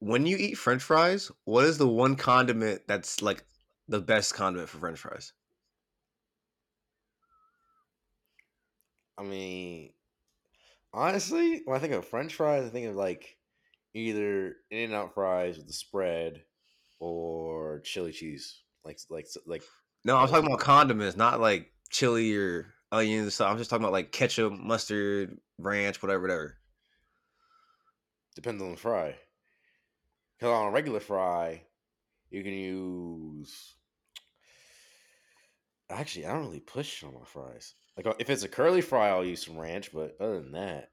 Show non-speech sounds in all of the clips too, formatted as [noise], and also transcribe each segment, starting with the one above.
when you eat French fries, what is the one condiment that's like the best condiment for French fries? I mean, honestly, when I think of French fries, I think of like either In-N-Out fries with the spread or chili cheese. Like, like, like. No, I'm talking about condiments, not like chili or onions stuff. I'm just talking about like ketchup, mustard, ranch, whatever, whatever. Depends on the fry. Because on a regular fry, you can use. Actually, I don't really push on my fries. Like uh, if it's a curly fry, I'll use some ranch. But other than that,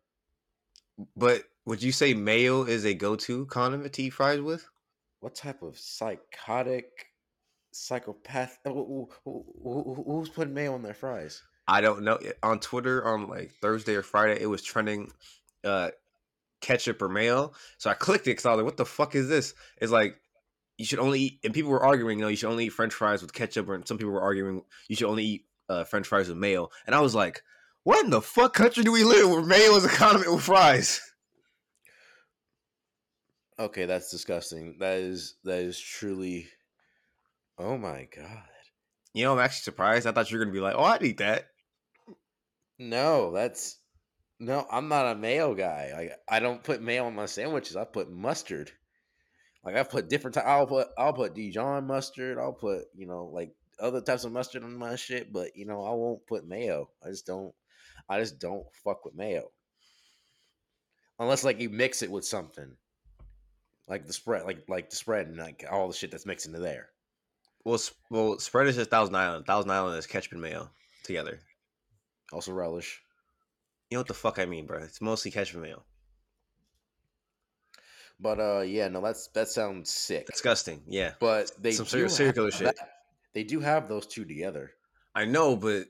But would you say mayo is a go-to condiment to eat fries with? what type of psychotic psychopath? uh, who- who- who- who- Who's putting mayo on their fries? I don't know. On Twitter on like Thursday or Friday, it was trending uh ketchup or mayo. So I clicked it because I was like, "What the fuck is this?" It's like you should only eat, and people were arguing, you know, you should only eat French fries with ketchup, and some people were arguing you should only eat uh, French fries with mayo. And I was like, "What in the fuck country do we live where mayo is a condiment with fries?" Okay, that's disgusting. That is that is truly. Oh my god. You know, I'm actually surprised. I thought you were gonna be like, "Oh, I'd eat that." No, that's no. I'm not a mayo guy. Like I don't put mayo on my sandwiches. I put mustard. Like I put different. I'll put I'll put Dijon mustard. I'll put you know like other types of mustard on my shit. But you know I won't put mayo. I just don't. I just don't fuck with mayo. Unless like you mix it with something, like the spread, like like the spread and like all the shit that's mixed into there. Well, well, spread is just Thousand Island. Thousand Island is ketchup and mayo together. Also relish. You know what the fuck I mean, bro? It's mostly ketchup and mayo. But uh, yeah, no, that's that sounds sick. Disgusting. Yeah. But they Some serial killer shit. that- They do have those two together. I know, but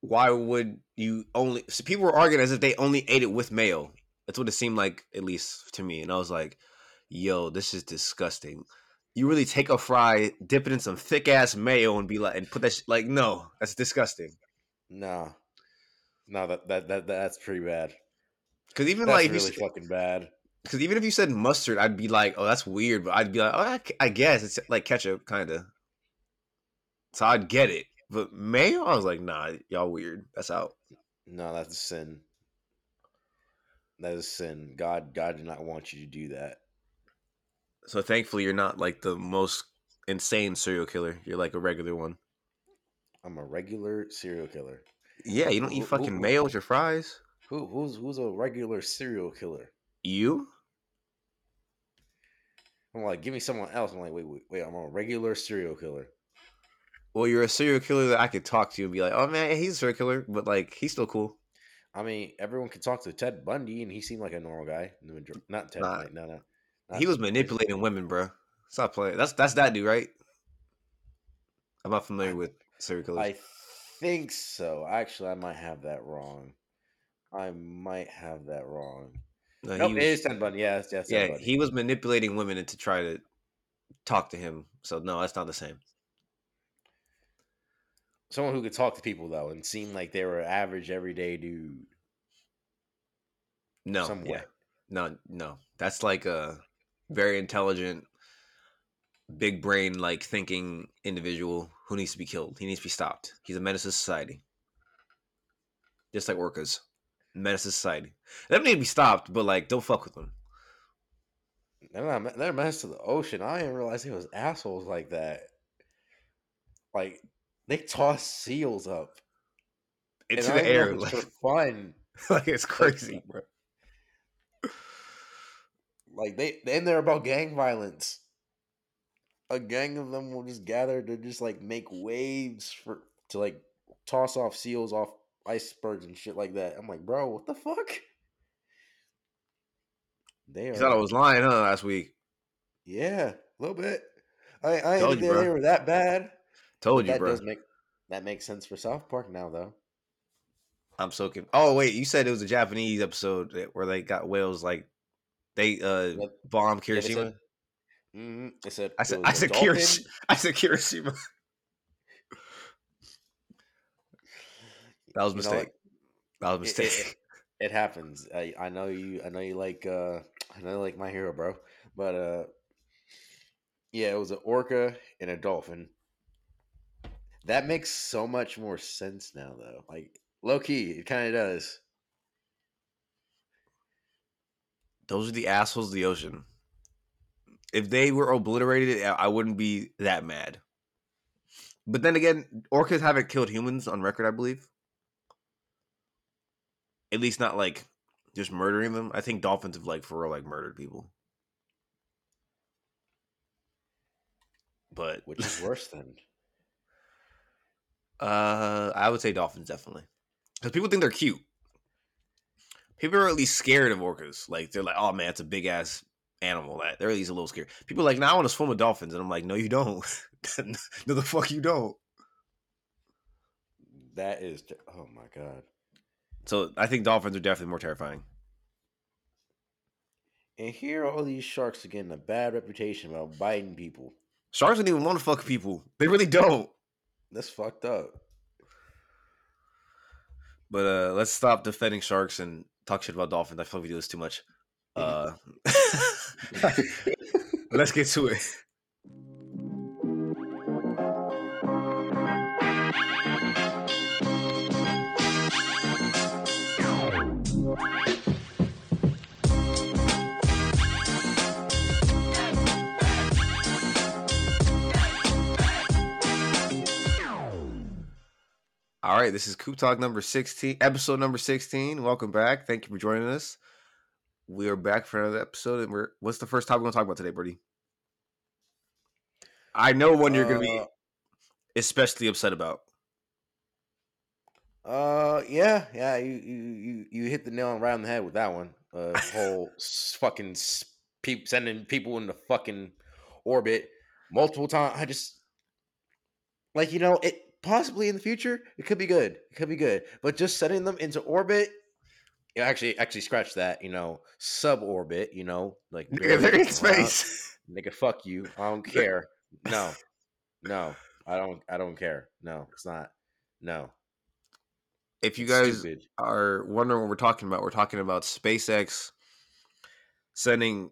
why would you only? So people were arguing as if they only ate it with mayo. That's what it seemed like, at least to me. And I was like, "Yo, this is disgusting." You really take a fry, dip it in some thick ass mayo, and be like, and put that sh- like, no, that's disgusting. Nah, no, that that that that's pretty bad. Because even That's like, if you really fucking bad. Because even if you said mustard, I'd be like, oh, that's weird. But I'd be like, oh, I, I guess it's like ketchup, kind of. So I'd get it. But mayo, I was like, nah, y'all weird. That's out. No, that's a sin. That is a sin. God, God did not want you to do that. So thankfully, you're not like the most insane serial killer. You're like a regular one. I'm a regular serial killer. Yeah, you don't eat who- fucking who- mayo with your fries. Who who's who's a regular serial killer? You? I'm like, give me someone else. I'm like, wait, wait, wait. I'm a regular serial killer. Well, you're a serial killer that I could talk to and be like, oh man, he's a serial killer, but like he's still cool. I mean, everyone could talk to Ted Bundy, and he seemed like a normal guy. Not Ted. Nah. Bundy, no, no. He was manipulating women, bro. Stop playing. That's that's that dude, right? I'm not familiar with serial killers. I think so. Actually, I might have that wrong. I might have that wrong. No, Nope, he was- is Ted Bundy. Yeah, it's, yeah, yeah, he was manipulating women to try to talk to him. So no, that's not the same. Someone who could talk to people though, and seem like they were average, everyday dude. No, yeah, no, no. That's like a very intelligent, big brain, like thinking individual who needs to be killed. He needs to be stopped. He's a menace to society, just like orcas. Menace to society. They don't need to be stopped, but like, don't fuck with them. They're not. They're a menace to the ocean. I didn't realize he was assholes like that. Like they toss seals up Into the air, like, for fun. [laughs] like it's crazy, bro. Like they, and they're about gang violence. A gang of them will just gather to just like make waves for to like toss off seals off icebergs and shit like that. I'm like, bro, what the fuck? They You are, thought I was lying, huh? Last week, yeah, a little bit. I, I Told didn't you, think they were that bad. told you, that bro. does make that makes sense for South Park now, though. I'm so confused. Oh wait, you said it was a Japanese episode where they got whales like they uh Yeah, Hiroshima. Mm-hmm. It said I said was I said dolphin. Hiroshima. I said Hiroshima. That was a You know mistake. That was a It- it- mistake. It happens. I, I know you. I know you like uh I know, like my hero, bro. But uh, yeah, it was an orca and a dolphin. That makes so much more sense now, though. Like low key, it kind of does. Those are the assholes of the ocean. If they were obliterated, I wouldn't be that mad. But then again, orcas haven't killed humans on record, I believe. At least not like just murdering them. I think dolphins have like for real like murdered people. But which is worse than? [laughs] Uh, I would say dolphins definitely, because people think they're cute. People are at least scared of orcas. Like they're like, oh man, it's a big ass animal. That they're a little scared. People are like, now nah, I want to swim with dolphins, and I'm like, no, you don't. [laughs] no, the fuck you don't. That is, oh my god. So I think dolphins are definitely more terrifying. And here, all these sharks are getting a bad reputation about biting people. Sharks don't even want to fuck people. They really don't. That's fucked up. But uh let's stop defending sharks and talk shit about dolphins. I feel like we do this too much. [laughs] Uh [laughs] [laughs] let's get to it. All right, this is Coop Talk number 16, episode number 16. Welcome back. Thank you for joining us. We are back for another episode. And we're what's the first topic we're gonna talk about today, Birdie? I know one you're gonna be uh, especially upset about. Uh yeah, yeah, you you you hit the nail right on the head with that one. Uh [laughs] whole fucking pe- sending people into fucking orbit multiple times. I just like you know, it possibly in the future, it could be good. It could be good. But just sending them into orbit, actually actually scratch that, you know, suborbit, you know, like nigga, they're in space. [laughs] Nigga, fuck you. I don't care. No. No. I don't I don't care. No, it's not. No. If you guys Stupid. are wondering what we're talking about, we're talking about SpaceX sending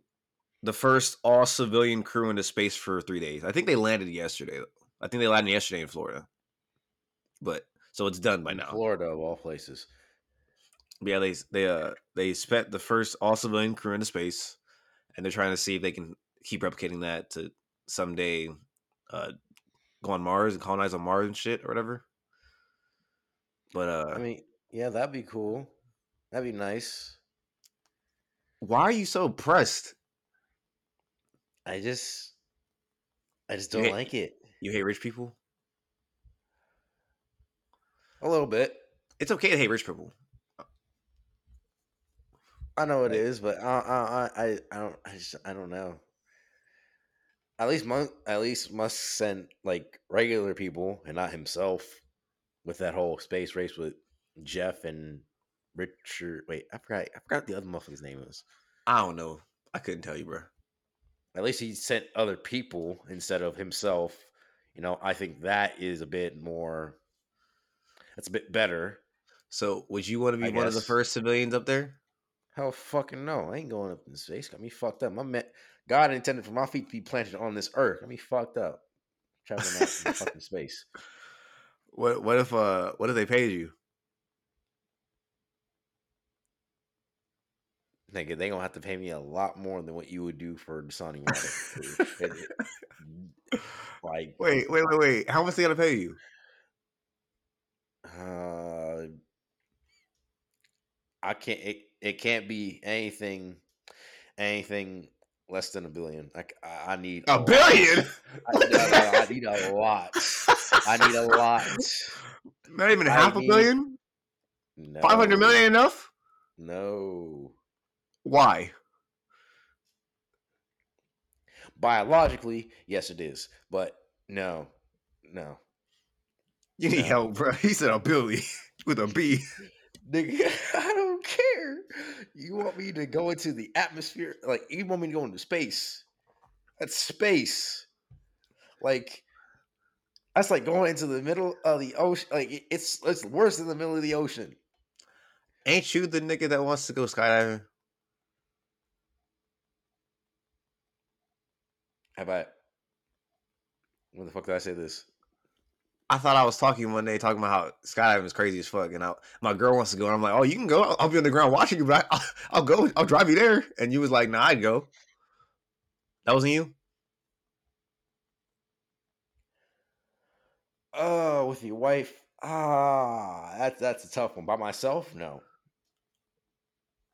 the first all civilian crew into space for three days. I think they landed yesterday. I think they landed yesterday in Florida but so it's done by now. Florida of all places. Yeah, they they uh they spent the first all civilian crew into space, and they're trying to see if they can keep replicating that to someday uh go on Mars and colonize on Mars and shit or whatever. But uh I mean, yeah, that'd be cool. That'd be nice. Why are you so pressed? I just I just don't hate, like it. You hate rich people? A little bit. It's okay to hate rich people. I know it like, is, but I, I, I, I don't, I just, I don't know. At least, at least Musk sent like regular people and not himself with that whole space race with Jeff and Richard. Wait, I forgot. I forgot the other motherfucker's name was. I don't know. I couldn't tell you, bro. At least he sent other people instead of himself. You know, I think that is a bit more that's a bit better. So, would you want to be I one guess. of the first civilians up there? Hell, fucking no! I ain't going up in space. Got me fucked up. My man, God intended for my feet to be planted on this earth. Got me fucked up. Traveling out in [laughs] fucking space. What? What if? Uh, what if they paid you? Nigga, they gonna have to pay me a lot more than what you would do for Dasani water. [laughs] like, wait, wait, wait, wait. How much they gonna pay you? Uh, I can't. It, it can't be anything, anything less than a billion. Like I, I need a, a billion. I, need, I, need a [laughs] lot. I need a lot. Not even half need, a billion. No. Five hundred million enough? No. Why? Biologically, yes, it is, but no, no. You need no. help, bro. [laughs] He said a Billy [laughs] with a B. Nigga, here. [laughs] You want me to go into the atmosphere? Like you want me to go into space? That's space. Like that's like going into the middle of the ocean. Like it's it's worse than the middle of the ocean. Ain't you the nigga that wants to go skydiving? How about when the fuck did I say this? I thought I was talking one day talking about how skydiving is crazy as fuck, and I, my girl wants to go, and I'm like, "Oh, you can go. I'll, I'll be on the ground watching you, but I, will I'll go. I'll drive you there." And you was like, "Nah, I'd go." That wasn't you. Oh, with your wife. Ah, that's that's a tough one. By myself, no.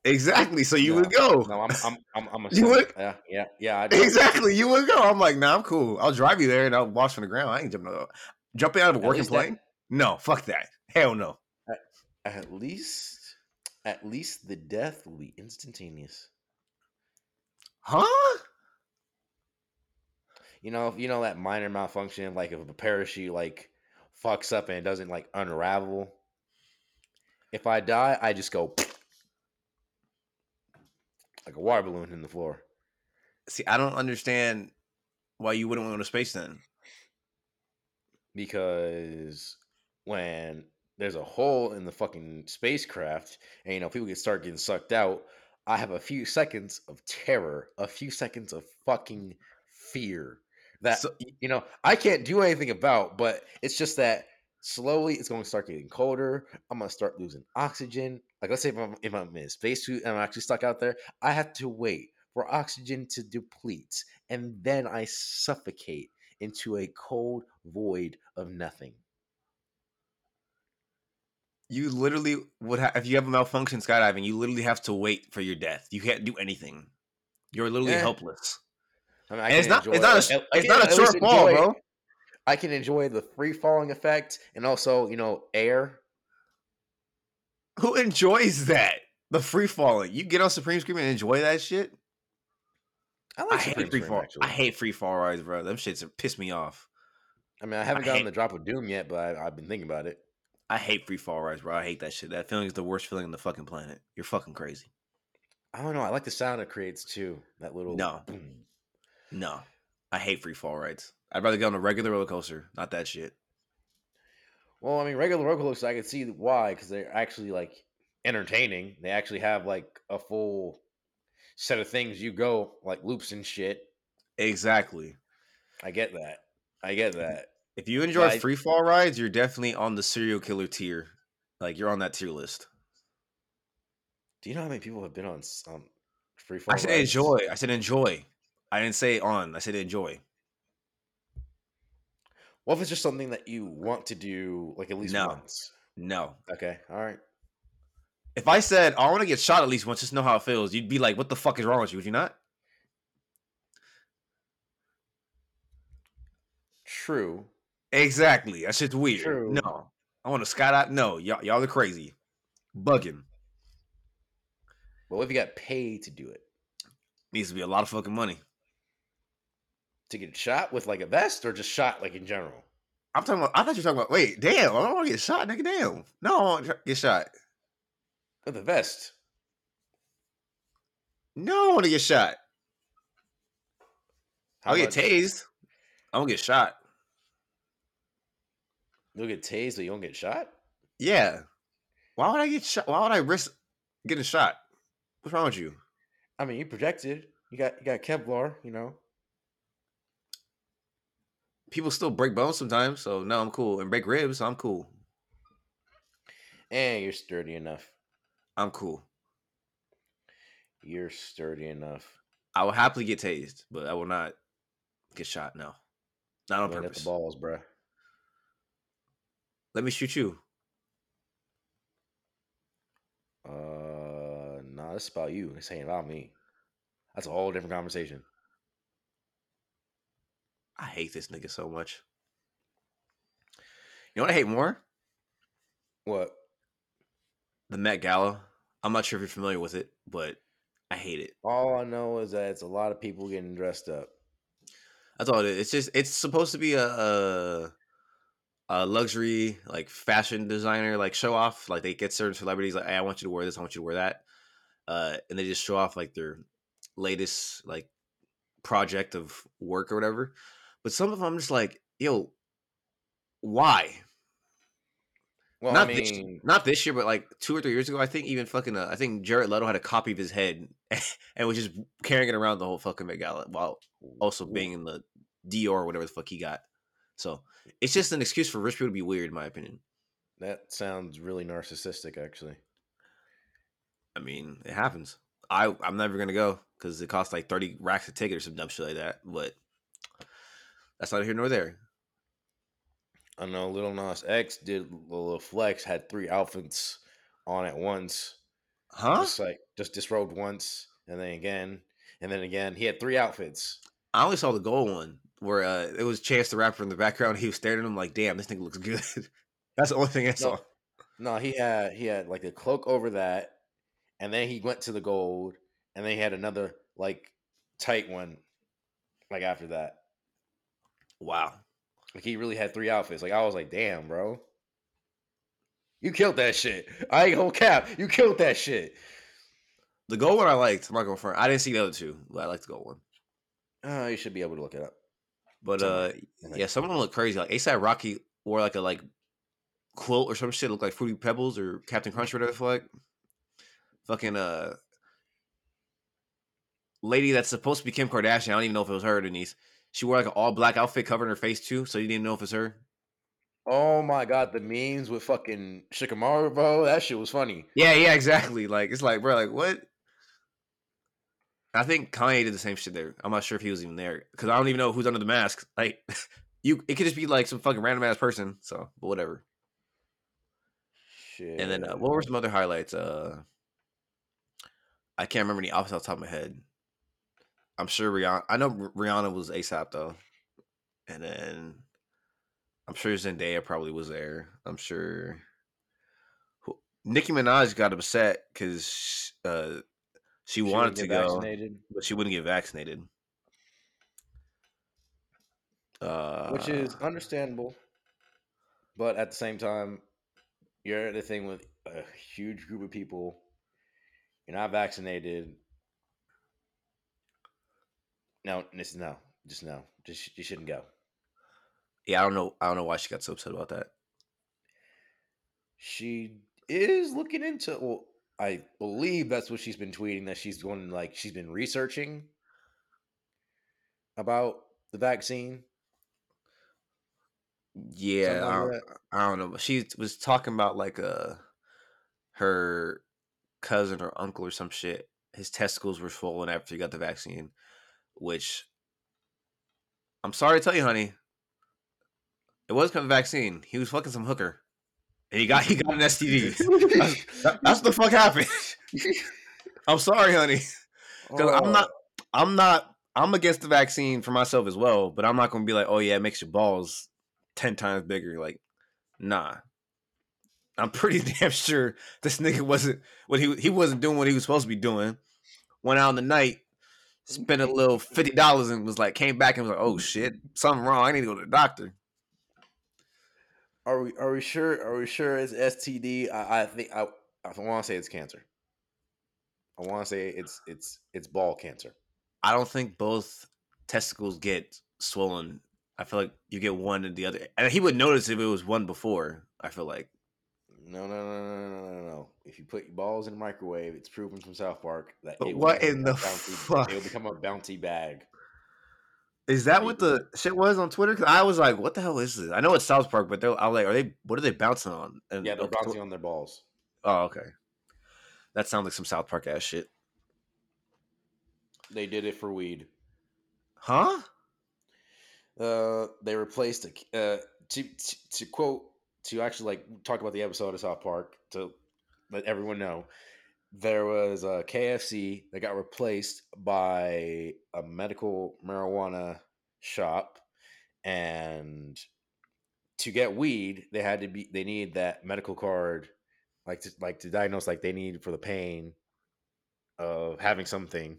Exactly. So you No, would go. no, I'm I'm I'm, I'm a [laughs] You would? Yeah, yeah, yeah. Exactly. You would go. I'm like, nah, I'm cool. I'll drive you there and I'll watch from the ground. I ain't jumping out. Jumping out of a At working least that- plane? No, fuck that. Hell no. At least, at least the death will be instantaneous. Huh? You know, you know that minor malfunction, like if a parachute like fucks up and it doesn't like unravel. If I die, I just go [sniffs] like a water balloon in the floor. See, I don't understand why you wouldn't want to to space then. Because when there's a hole in the fucking spacecraft and you know people get start getting sucked out i have a few seconds of terror a few seconds of fucking fear that So- you know i can't do anything about but it's just that slowly it's going to start getting colder i'm going to start losing oxygen like let's say if i'm, if I'm in a spacesuit and i'm actually stuck out there i have to wait for oxygen to deplete and then i suffocate into a cold void of nothing. You literally would have, if you have a malfunction skydiving, you literally have to wait for your death. You can't do anything. You're literally Eh. helpless. I mean, I it's not, it's not, a, it's not a short fall, bro. I can enjoy the free falling effect and also, you know, air. Who enjoys that? The free falling. You get on Supreme Scream and enjoy that shit? I I hate free fall. actually. I hate free fall rides, bro. Them shits piss me off. I mean, I haven't I gotten hate- the drop of doom yet, but I, I've been thinking about it. I hate free fall rides, bro. I hate that shit. That feeling is the worst feeling on the fucking planet. You're fucking crazy. I don't know. I like the sound it creates too. That little No. boom. No, I hate free fall rides. I'd rather get on a regular roller coaster, not that shit. Well, I mean, regular roller coasters, I can see why because they're actually like entertaining. They actually have like a full set of things you go like loops and shit. Exactly. I get that. I get that. If you enjoy free fall rides, you're definitely on the serial killer tier. Like you're on that tier list. Do you know how many people have been on on um, free fall? I said rides? enjoy. I said enjoy. I didn't say on. I said enjoy. What if it's just something that you want to do like at least No. once? No. Okay, all right. If I said "Oh, I want to get shot at least once, just know how it feels, you'd be like, "What the fuck is wrong with you?" Would you not? True. Exactly. That shit's weird. True. No. I want to skydive. No, y'all, y'all are crazy. Bugging. But what if you got paid to do it? Needs to be a lot of fucking money. To get shot with like a vest or just shot like in general? I'm talking about. I thought you were talking about. Wait, damn! I don't want to get shot, nigga. Damn. No, I want to get shot. With a vest. No, I want to get shot. How I'll get tased. I won't get shot. You'll get tased, but you won't get shot? Yeah. Why would I get shot? Why would I risk getting shot? What's wrong with you? I mean, you projected. You got you got Kevlar, you know. People still break bones sometimes, so no, I'm cool. And break ribs, so I'm cool. And you're sturdy enough. I'm cool. You're sturdy enough. I will happily get tased, but I will not get shot. No, not on got purpose. the balls, bruh. Let me shoot you. Uh, nah, this is about you. This ain't about me. That's a whole different conversation. I hate this nigga so much. You know what I hate more? What? The Met Gala. I'm not sure if you're familiar with it, but I hate it. All I know is that it's a lot of people getting dressed up. That's all it is. It's just it's supposed to be a a, a luxury like fashion designer like show off. Like they get certain celebrities like, hey, I want you to wear this, I want you to wear that, uh, and they just show off like their latest like project of work or whatever. But some of them, I'm just like, yo, why? Well, not I this, mean, not this year, but like two or three years ago, I think even fucking, uh, I think Jared Leto had a copy of his head [laughs] and was just carrying it around the whole fucking Met Gala while also being in the Dior or whatever the fuck he got. So it's just an excuse for rich people to be weird, in my opinion. that sounds really narcissistic, actually. I mean, it happens. I I'm never gonna go because it costs like thirty racks a ticket or some dumb shit like that. But that's not here nor there. I know Lil Nas X did a little flex, had three outfits on at once. Huh? Just like just disrobed once, and then again, and then again. He had three outfits. I only saw the gold one where uh, it was Chance the Rapper in the background. He was staring at him like, "Damn, this thing looks good." [laughs] that's the only thing I saw. No, no, he had he had like a cloak over that, and then he went to the gold, and then he had another like tight one, like after that. Wow. Like he really had three outfits. Like I was like, damn, bro. You killed that shit. I ain't gonna cap. You killed that shit. The gold one I liked. I'm not front. I didn't see the other two, but I liked the gold one. Uh, you should be able to look it up. But uh, yeah, some of them look crazy. Like ASAP Rocky wore like a like quilt or some shit, looked like Fruity Pebbles or Captain Crunch or whatever the fuck. Fucking uh, lady that's supposed to be Kim Kardashian. I don't even know if it was her, or Denise. She wore like an all black outfit covering her face too, so you didn't know if it's her. Oh my god, the memes with fucking Shikamaru, bro. That shit was funny. Yeah, yeah, exactly. Like it's like, bro, like what? I think Kanye did the same shit there. I'm not sure if he was even there because I don't even know who's under the mask. Like, [laughs] you, it could just be like some fucking random ass person. So, but whatever. Shit. And then uh, what were some other highlights? Uh, I can't remember any off the top of my head. I'm sure Rihanna. I know Rihanna was ASAP though, and then I'm sure Zendaya probably was there. I'm sure Nicki Minaj got upset because uh, she, She wanted to go, vaccinated, but she wouldn't get vaccinated. Uh, which is understandable. But at the same time, you're at the thing with a huge group of people. You're not vaccinated. No, this no, just no, just you shouldn't go. yeah. I don't know. I don't know why she got so upset about that. She is looking into. Well, I believe that's what she's been tweeting. That she's going like she's been researching about the vaccine. Yeah, I don't, that. I don't know. She was talking about like uh her cousin or uncle or some shit. His testicles were swollen after he got the vaccine, which I'm sorry to tell you, honey. It because of vaccine. He was fucking some hooker, and he got he got an STD. That's, that- that's the fuck happened. [laughs] I'm sorry, honey. Because I'm not, oh. I'm not, I'm against the vaccine for myself as well. But I'm not gonna be like, oh yeah, it makes your balls ten times bigger. Like, nah. I'm pretty [laughs] damn sure this nigga wasn't what he he wasn't doing what he was supposed to be doing. Went out in the night, spent a little fifty dollars, and was like, came back and was like, oh shit, something wrong. I need to go to the doctor. Are we are we sure? Are we sure it's STD? I, I think I I want to say it's cancer. I want to say it's it's it's ball cancer. I don't think both testicles get swollen. I feel like you get one and the other, and he would notice if it was one before. I feel like. No, no, no, no, no, no, no, no. If you put your balls in a microwave, it's proven from South Park that But it what in the bouncy, fuck? It will become a bouncy bag. Is that what the shit was on Twitter? Because I was like, "What the hell is this?" I know it's South Park, but they're I was like, "Are they? What are they bouncing on?" And Yeah, they're bouncing on their balls. Oh, okay. That sounds like some South Park ass shit, They did it for weed. huh? Uh, they replaced a, uh, to, to to quote to actually like talk about the episode of South Park to let everyone know there was a KFC that got replaced by a medical marijuana shop, and to get weed they had to be they need that medical card, like to like to diagnose like they need for the pain of having something.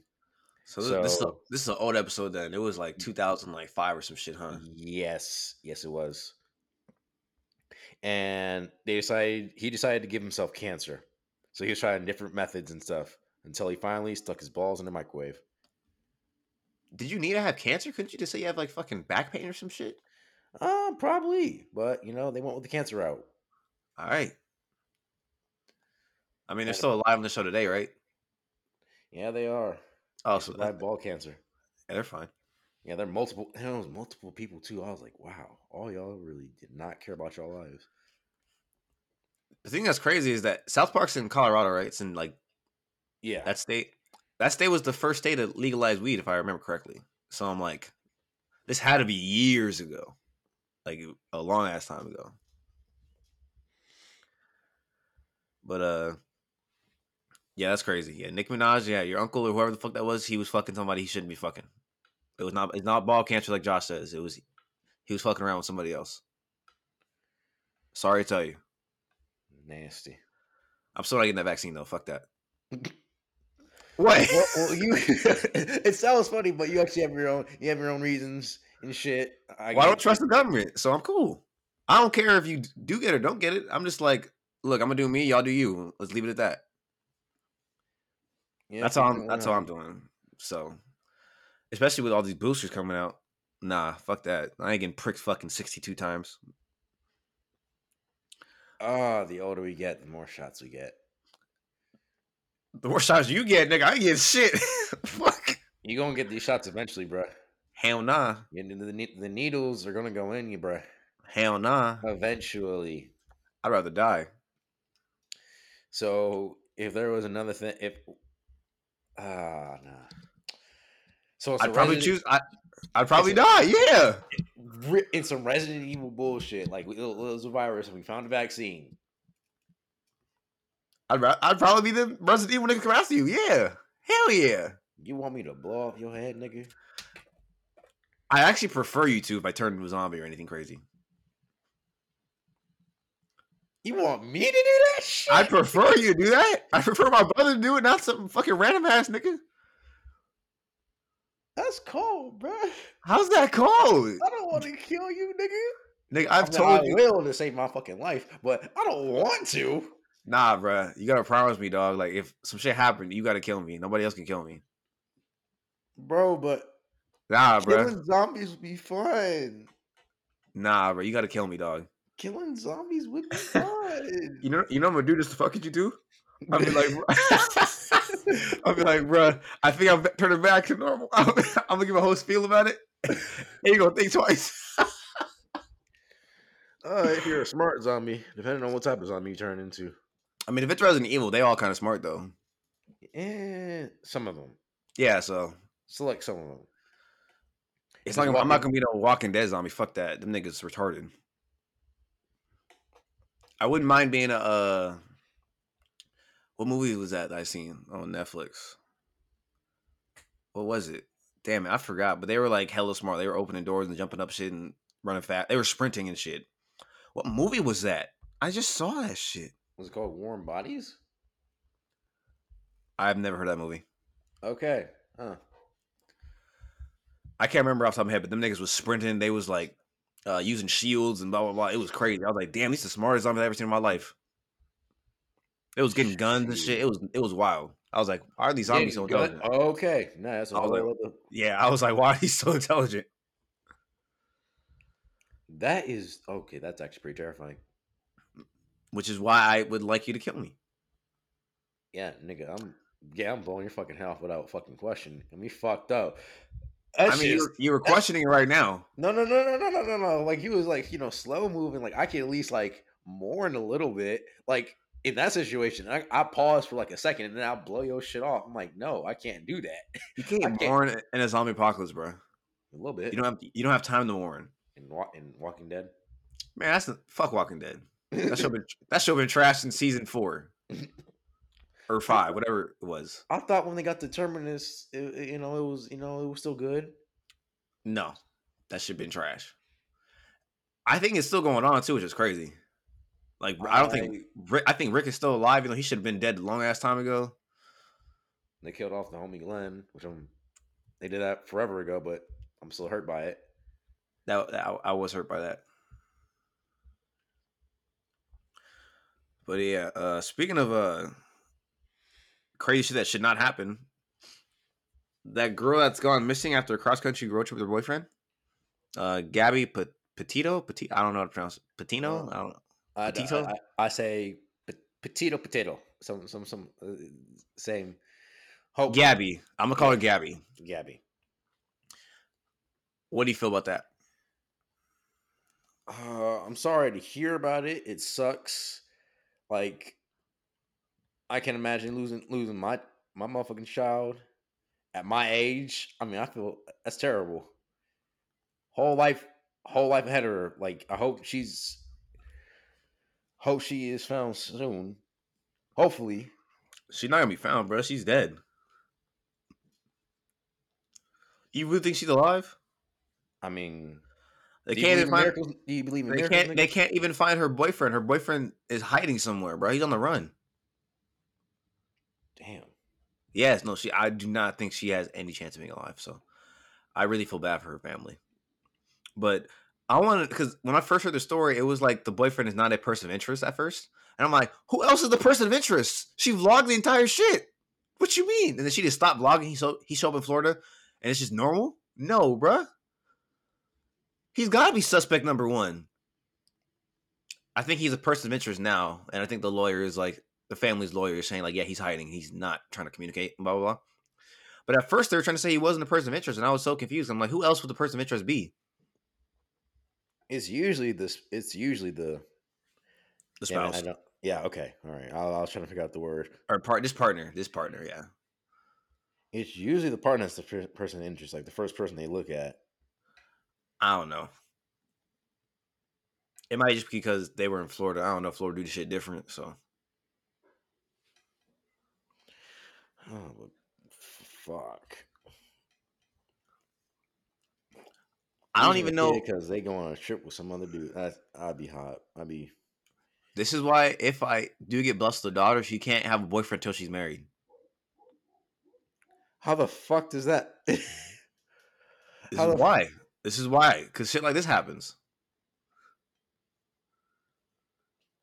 So this, this is a, this is an old episode. Then it was like 2005 or some shit, huh? Yes, yes, it was. And they decided he decided to give himself cancer, so he was trying different methods and stuff until he finally stuck his balls in the microwave. Did you need to have cancer? Couldn't you just say you have like fucking back pain or some shit? Uh, probably, but you know they went with the cancer route. All right. I mean, they're still alive on the show today, right? Yeah, they are. Oh, They so survived ball cancer. yeah, they're fine. Yeah, there are multiple. There was multiple people too. I was like, wow, all y'all really did not care about your lives. The thing that's crazy is that South Park's in Colorado, right? It's in like Yeah, that state. That state was the first state to legalize weed, if I remember correctly. So I'm like, this had to be years ago, like a long ass time ago. But uh, yeah, that's crazy. Yeah, Nicki Minaj, yeah, your uncle or whoever the fuck that was, he was fucking somebody he shouldn't be fucking. It was not. It's not ball cancer like Josh says. It was. He was fucking around with somebody else. Sorry to tell you. nasty. I'm still not getting that vaccine though. Fuck that. [laughs] What? well, well, you. [laughs] it sounds funny, but you actually have your own. You have your own reasons and shit. I well, I don't trust the government, so I'm cool. I don't care if you do get it or don't get it. I'm just like, look, I'm gonna do me. Y'all do you. Let's leave it at that. Yeah, that's all. I'm, that's all I'm doing. So, especially with all these boosters coming out, nah, fuck that. I ain't getting pricked fucking 62 times. Ah, the older we get, the more shots we get. The more shots you get, nigga, I get shit. [laughs] fuck. You gonna get these shots eventually, bruh. Hell nah. Know, The, the needles are gonna go in you, bruh. Hell nah. Eventually. I'd rather die. So if there was another thing, if ah nah. So it's I'd probably Resident- choose. I, I'd probably die. Yeah. In some Resident Evil bullshit. Like it was a virus, and we found a vaccine. I'd, I'd probably be the Resident Evil nigga come after you. Yeah. Hell yeah. You want me to blow off your head, nigga? I actually prefer you to if I turned into a zombie or anything crazy. You want me to do that shit? I prefer you to do that. I prefer my brother to do it, not some fucking random ass nigga. That's cold, bro. How's that cold? I don't want to kill you, nigga. Nigga, I've I mean, told I you. will to save my fucking life, but I don't want to. Nah, bro. You gotta promise me, dog. Like, if some shit happened, you gotta kill me. Nobody else can kill me. Bro, but Nah, bro. killing zombies would be fun. Nah, bro. You gotta kill me, dog. Killing zombies would be [laughs] fun. You know, you know I'm gonna do this to fuck with you too. I'll be like, [laughs] [laughs] I'll be like, bruh, I think I'm turning back to normal. [laughs] I'm, gonna give a whole spiel about it. [laughs] Ain't gonna think twice. [laughs] Uh, if you're a smart zombie, depending on what type of zombie you turn into. I mean, if it's Resident Evil, they all kind of smart though. Eh, some of them. Yeah, so Select some of them. it's Just like I'm not gonna be no Walking Dead zombie. Fuck that. Them niggas retarded. I wouldn't mind being a. Uh, what movie was that, that I seen on Netflix? What was it? Damn it, I forgot. But they were like hella smart. They were opening doors and jumping up shit and running fast. They were sprinting and shit. What movie was that? I just saw that shit. Was it called Warm Bodies? I've never heard that movie. Okay. Huh. I can't remember off the top of my head, but them niggas was sprinting. They was like uh, using shields and blah blah blah. It was crazy. I was like, damn, these the smartest zombie I've ever seen in my life. It was getting guns and shit. It was it was wild. I was like, why are these zombies so intelligent? Okay. No, that's a whole like- other- Yeah, I was like, why are these so intelligent? That is okay. That's actually pretty terrifying. Which is why I would like you to kill me. Yeah, nigga, I'm yeah, I'm blowing your fucking head off without fucking question. And we fucked up. That I mean, shit you were, you were questioning it right now. no, no, no, no, no, no, no, no. Like he was like, you know, slow moving. Like I can at least like mourn a little bit. Like in that situation, I, I pause for like a second and then I'll blow your shit off. I'm like, no, I can't do that. You can't, [laughs] I can't- mourn in a zombie apocalypse, bro. A little bit. You don't have you don't have time to mourn. in, in Walking Dead. Man, that's the fuck Walking Dead. That show been [laughs] that show been trashed in season four [laughs] or five, whatever it was. I thought when they got the terminus, it, you know, it was, you know, it was still good. No, that shit been trash. I think it's still going on too, which is crazy. Like I don't think Rick, I think Rick is still alive. You know, he should have been dead a long ass time ago. They killed off the homie Glenn, which I'm. They did that forever ago, but I'm still hurt by it. That, that- I, I was hurt by that. But yeah, uh speaking of uh crazy shit that should not happen, that girl that's gone missing after a cross country road trip with her boyfriend, uh Gabby P- Petito, Petit, I don't know how to pronounce it. Patino. Oh. I don't. Petito? I, I, I say potato, potato. Some, some, some uh, same. Hope Gabby. I'm gonna call her Gabby. Gabby. What do you feel about that? Uh, I'm sorry to hear about it. It sucks. Like, I can imagine losing losing my my motherfucking child at my age. I mean, I feel that's terrible. Whole life, whole life ahead of her. Like, I hope she's hope she is found soon. Hopefully, She's not gonna be found, bro. She's dead. You really think she's alive? I mean, They can't even in find. do you believe in They can't. They can't even find her boyfriend. Her boyfriend is hiding somewhere, bro. He's on the run. Damn. Yes, no, she. I do not think she has any chance of being alive. So, I really feel bad for her family. But I wanted because when I first heard the story, it was like the boyfriend is not a person of interest at first, and I'm like, who else is the person of interest? She vlogged the entire shit. What you mean? And then she just stopped vlogging. He so he showed up in Florida, and it's just normal. No, bruh. He's got to be suspect number one. I think he's a person of interest now, and I think the lawyer is like the family's lawyer is saying like, yeah, he's hiding. He's not trying to communicate. Blah blah blah. But at first they were trying to say he wasn't a person of interest, and I was so confused. I'm like, who else would the person of interest be? It's usually this. It's usually the The Yeah, spouse I don't- yeah. Okay. All right. I, I was trying to figure out the word. or part this partner, this partner, yeah. It's usually the partner that's the person of interest, like the first person they look at. I don't know. It might just be because they were in Florida. I don't know. Florida do the shit different, so Oh, fuck. I don't even know. because they go on a trip with some other dude. I, I'd be hot. I'd be. This is why if I do get blessed with a daughter, she can't have a boyfriend until she's married. How the fuck does that? [laughs] This How is why. This is why. Because shit like this happens.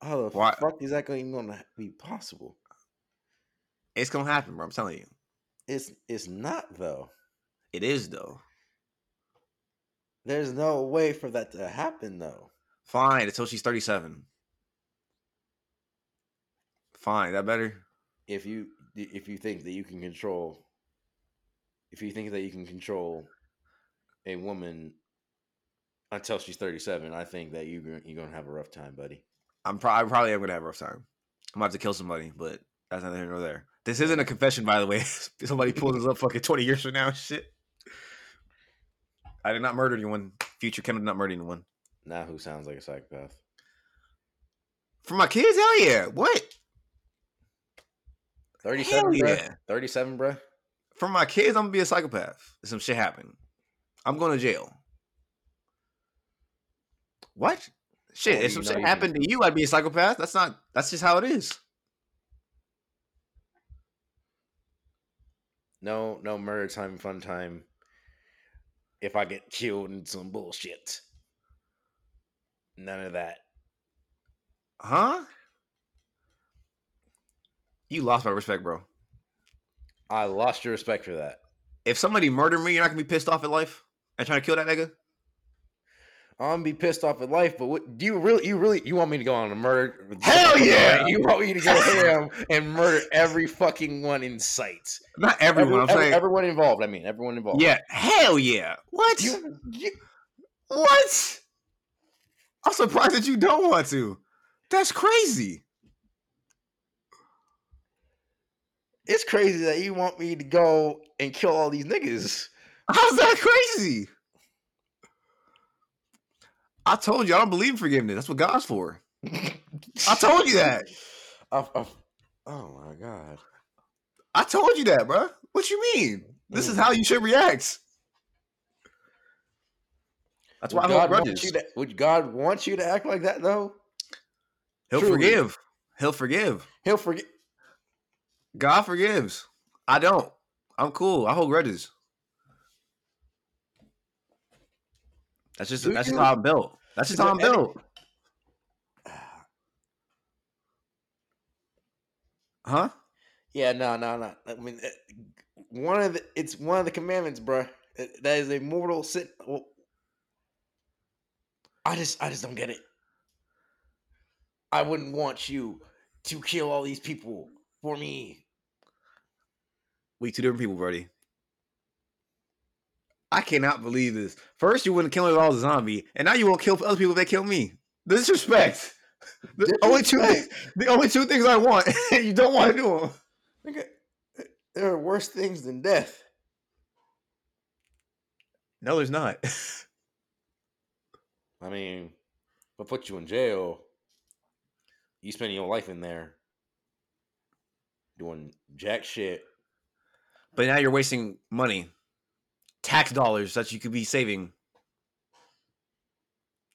How the Why- fuck is that even going to be possible? It's gonna happen, bro. I'm telling you. It's it's not though. It is though. There's no way for that to happen though. Fine until she's 37. Fine, that better. If you if you think that you can control, if you think that you can control a woman until she's 37, I think that you you're gonna have a rough time, buddy. I'm pro- I probably am gonna have a rough time. I'm about to kill somebody, but that's neither here nor there. This isn't a confession, by the way. [laughs] somebody pulls this up fucking 20 years from now. Shit. I did not murder anyone. Future Ken did not murder anyone. Now who sounds like a psychopath? For my kids, hell yeah. What? 37, Hell bruh? yeah. 37, bruh? For my kids, I'm gonna be a psychopath. If some shit happen. I'm going to jail. What? Shit, Oh, if some shit happened to you, I'd be a psychopath. That's not that's just how it is. No, no murder time, fun time. If I get killed in some bullshit. None of that. Huh? You lost my respect, bro. I lost your respect for that. If somebody murdered me, you're not gonna be pissed off at life and trying to kill that nigga? I'm gonna be pissed off at life, but what do you really you really you want me to go on a murder? Hell yeah! You want me to go ham and murder every fucking one in sight. Not everyone. Every- I'm every- saying, everyone involved. I mean, everyone involved. yeah, hell yeah. What? You, you, what? I'm surprised that you don't want to. That's crazy. it's crazy that you want me to go and kill all these niggas. How's that crazy? I told you I don't believe in forgiveness. That's what God's for. I told you that. [laughs] I- I- oh my god. I told you that, bro. What you mean? This is how you should react. That's why Would I hold God, you to, would God want you to act like that though? He'll Truly. forgive. He'll forgive. He'll forget. God forgives. I don't. I'm cool. I hold grudges. That's just Do that's just how I'm built. That's just how I'm built. Huh? Yeah, no, no, no. I mean, one of the it's one of the commandments, bruh. Eh, That is a mortal sin. Well, I just, I just don't get it. I wouldn't want you to kill all these people for me. We two different people, Brody. I cannot believe this. First, you wouldn't kill me if I was a zombie, and now you won't kill other people that they kill me. Disrespect. The only two things, the only two things I want, [laughs] you don't want to do them. Nigga, there are worse things than death. No, there's not. [laughs] I mean, if I put you in jail, you spend your life in there doing jack shit. But now you're wasting money, tax dollars that you could be saving.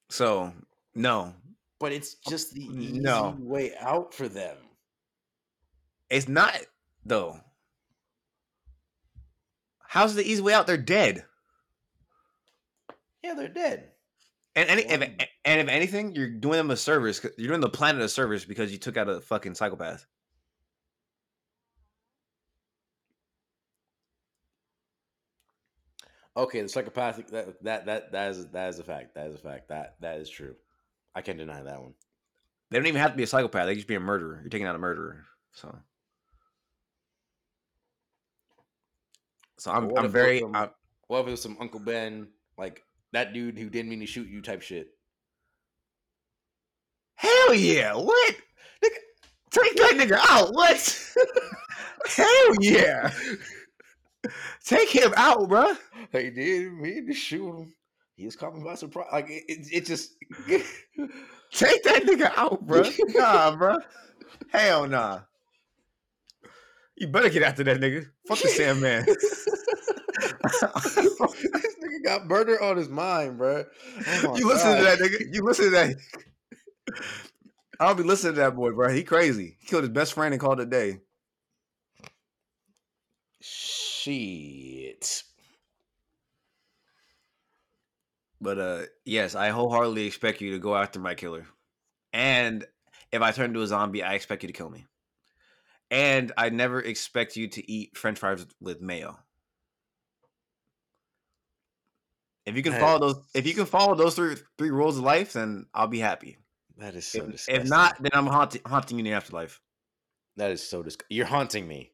So no, But it's just the easy No. way out for them. it's not though. How's the easy way out? They're dead. Yeah, they're dead. And any if, and if anything, you're doing them a service. You're doing the planet a service because you took out a fucking psychopath. Okay, the psychopathic that that that that is that is a fact. That is a fact. That that is true. I can't deny that one. They don't even have to be a psychopath. They just be a murderer. You're taking out a murderer. So, so I'm I'm very both of 'em- I'm, What if uh, it was some Uncle Ben, like that dude who didn't mean to shoot you type shit? hell yeah. What? Nigga, take that nigga out. What? [laughs] hell yeah. Take him out, bruh. He didn't mean to shoot him. He was caught by surprise. Like it, it, it just [laughs] Take that nigga out, bruh. Nah, bruh. Hell nah. You better get after that nigga. Fuck the Sandman. [laughs] this nigga got murder on his mind, bro. Oh you listen to that nigga. You listen to that. I don't be listening to that boy, bro. He crazy. He killed his best friend and called it a day. Shit. But uh yes, I wholeheartedly expect you to go after my killer. And if I turn into a zombie, I expect you to kill me. And I never expect you to eat French fries with mayo. If you can follow those, if you can follow those three three rules of life, then I'll be happy. That is so If, disgusting. if not, then I'm haunting, haunting you in the afterlife. that is so disgusting. You're haunting me.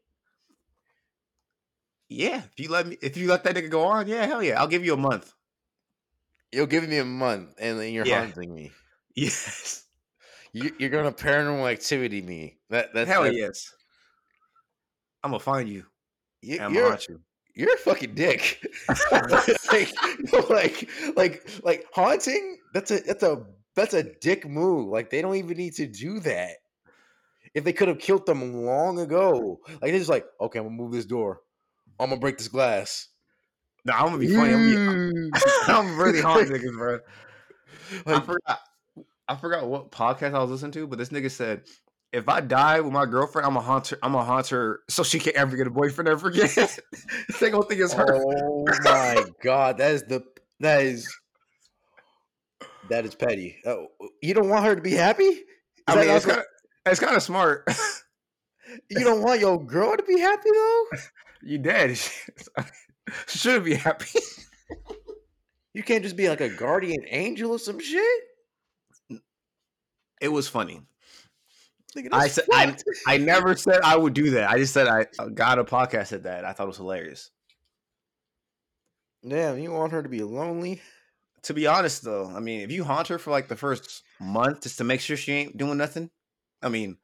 Yeah, if you let me, if you let that nigga go on, yeah, hell yeah, I'll give you a month. You're giving me a month, and then you're Yeah. haunting me. [laughs] Yes, You, you're gonna paranormal activity me. That that's hell that- yes. I'm gonna find you. You, I'm you're gonna haunt you. you're a fucking dick. [laughs] [laughs] like, like, like, like haunting. That's a that's a that's a dick move. Like they don't even need to do that. If they could have killed them long ago, like they're just like, okay, I'm gonna move this door. I'm gonna break this glass. No, I'm gonna be funny. I'm, gonna be, mm. [laughs] I'm really haunting [laughs] niggas, bro. I forgot. I forgot what podcast I was listening to, but this nigga said, "If I die with my girlfriend, I'm a haunt her. I'm a haunt her, so she can't ever get a boyfriend ever again. [laughs] they gonna think it's her." oh my god, that is the that is that is petty. Oh, you don't want her to be happy? Is I mean, not it's the- kind of it's kind of smart. you don't want your girl to be happy though? You dead. [laughs] should be happy. You can't just be like a guardian angel or some shit. It was funny. I said I. I never said I would do that. I just said I uh, got a podcast at that. I thought it was hilarious. Damn, you want her to be lonely? To be honest, though, I mean, if you haunt her for like the first month just to make sure she ain't doing nothing, I mean,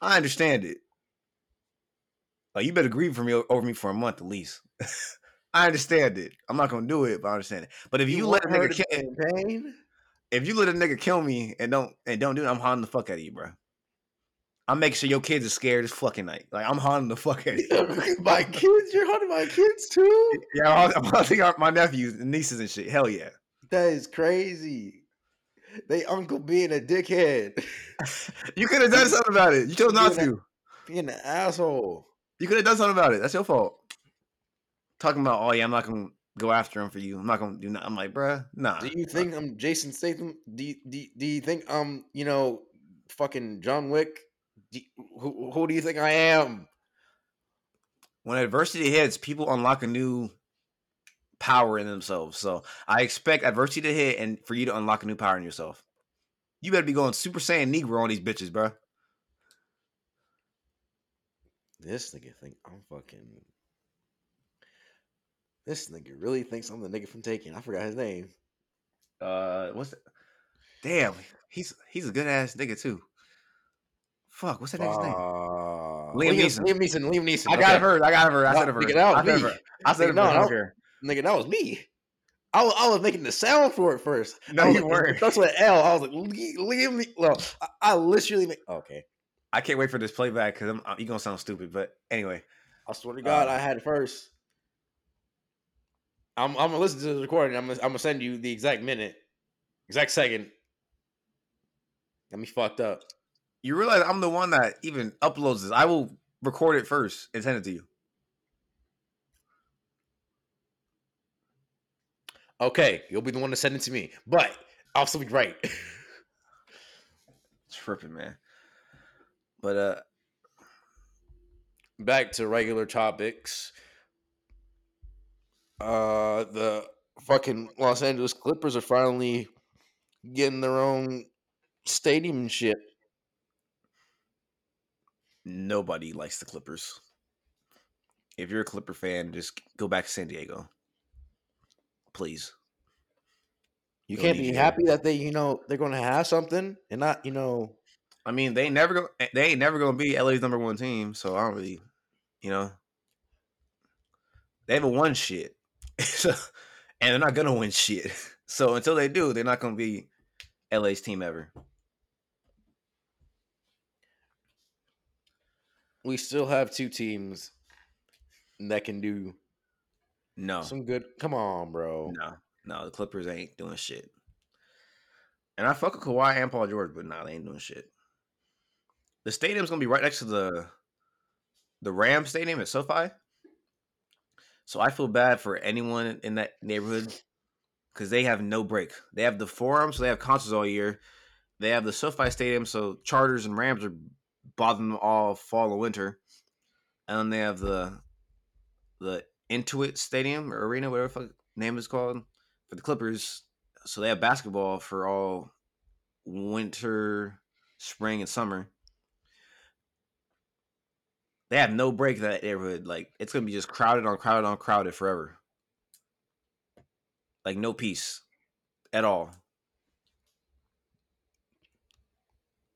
I understand it. Like, you better grieve for me over me for a month at least. [laughs] I understand it. I'm not gonna do it, but I understand it. But if you, let a nigga kill, pain? if you let a nigga kill me and don't and don't do it, I'm haunting the fuck out of you, bro. I'm making sure your kids are scared as fucking night. Like I'm haunting the fuck out of you. [laughs] my kids, you're hunting my kids too? Yeah, I'm haunting- haunting my nephews and nieces and shit. Hell yeah. That is crazy. They uncle being a dickhead, [laughs] You could have done something about it. You chose not Yeah. to. being an asshole. You could have done something about it. That's your fault. Talking about, oh yeah, I'm not gonna go after him for you. I'm not gonna do nothing. I'm like, bruh, nah. Do you think I'm Jason Statham? Do you, do, do you think I'm, you know, fucking John Wick? You- who, who do you think I am? when adversity hits, people unlock a new power in themselves. So I expect adversity to hit and for you to unlock a new power in yourself. You better be going Super Saiyan Negro on these bitches, bro. This nigga think I'm fucking. This nigga really thinks I'm the nigga from Taken. I forgot his name. Uh, what's that? Damn, he's he's a good ass nigga too. Fuck, what's that nigga's name? Uh, Liam Neeson. Liam Neeson. Liam Neeson. I got it first. I got it first. I No, said it nigga, that was I me. first. I said Nigga, it no, first. I no. Nigga, that was me. I was, I was making the sound for it first. No, you like, weren't. That's what L. I was like, Liam. Well, I, I literally make. Okay. I can't wait for this playback because I'm you gonna sound stupid. But anyway, I swear to God, Uh, I had it first. I'm, I'm gonna listen to the recording. I'm gonna, I'm gonna send you the exact minute, exact second. Got me fucked up. you realize I'm the one that even uploads this. I will record it first and send it to you. Okay, you'll be the one to send it to me, but I'll still be right. [laughs] Tripping, man. But uh, Back to regular topics. Uh, the fucking Los Angeles Clippers are finally getting their own stadium and shit. nobody likes the Clippers. If you're a Clipper fan, just go back to San Diego, please. You Go can't be happy that they, you know, they're going to have something and not, you know, I mean, they never go. Eh, they ain't never gonna be LA's number one team. So I don't really, you know, they haven't won shit, [laughs] so, and they're not gonna win shit. [laughs] So until they do, they're not gonna be LA's team ever. we still have two teams that can do No, some good. Come on, bro. no, no. The Clippers ain't doing shit. And I fuck with Kawhi and Paul George, but nah, they ain't doing shit. The stadium's gonna be right next to the the Ram Stadium at SoFi. So I feel bad for anyone in that neighborhood because they have no break. They have the Forum, so they have concerts all year. They have the SoFi Stadium, so Chargers and Rams are bothering them all fall and winter. And then they have the the Intuit Stadium or Arena, whatever the fuck name is called, for the Clippers. So they have basketball for all winter, spring, and summer. They have no break in that neighborhood. Like it's gonna be just crowded on crowded on crowded forever. Like no peace at all.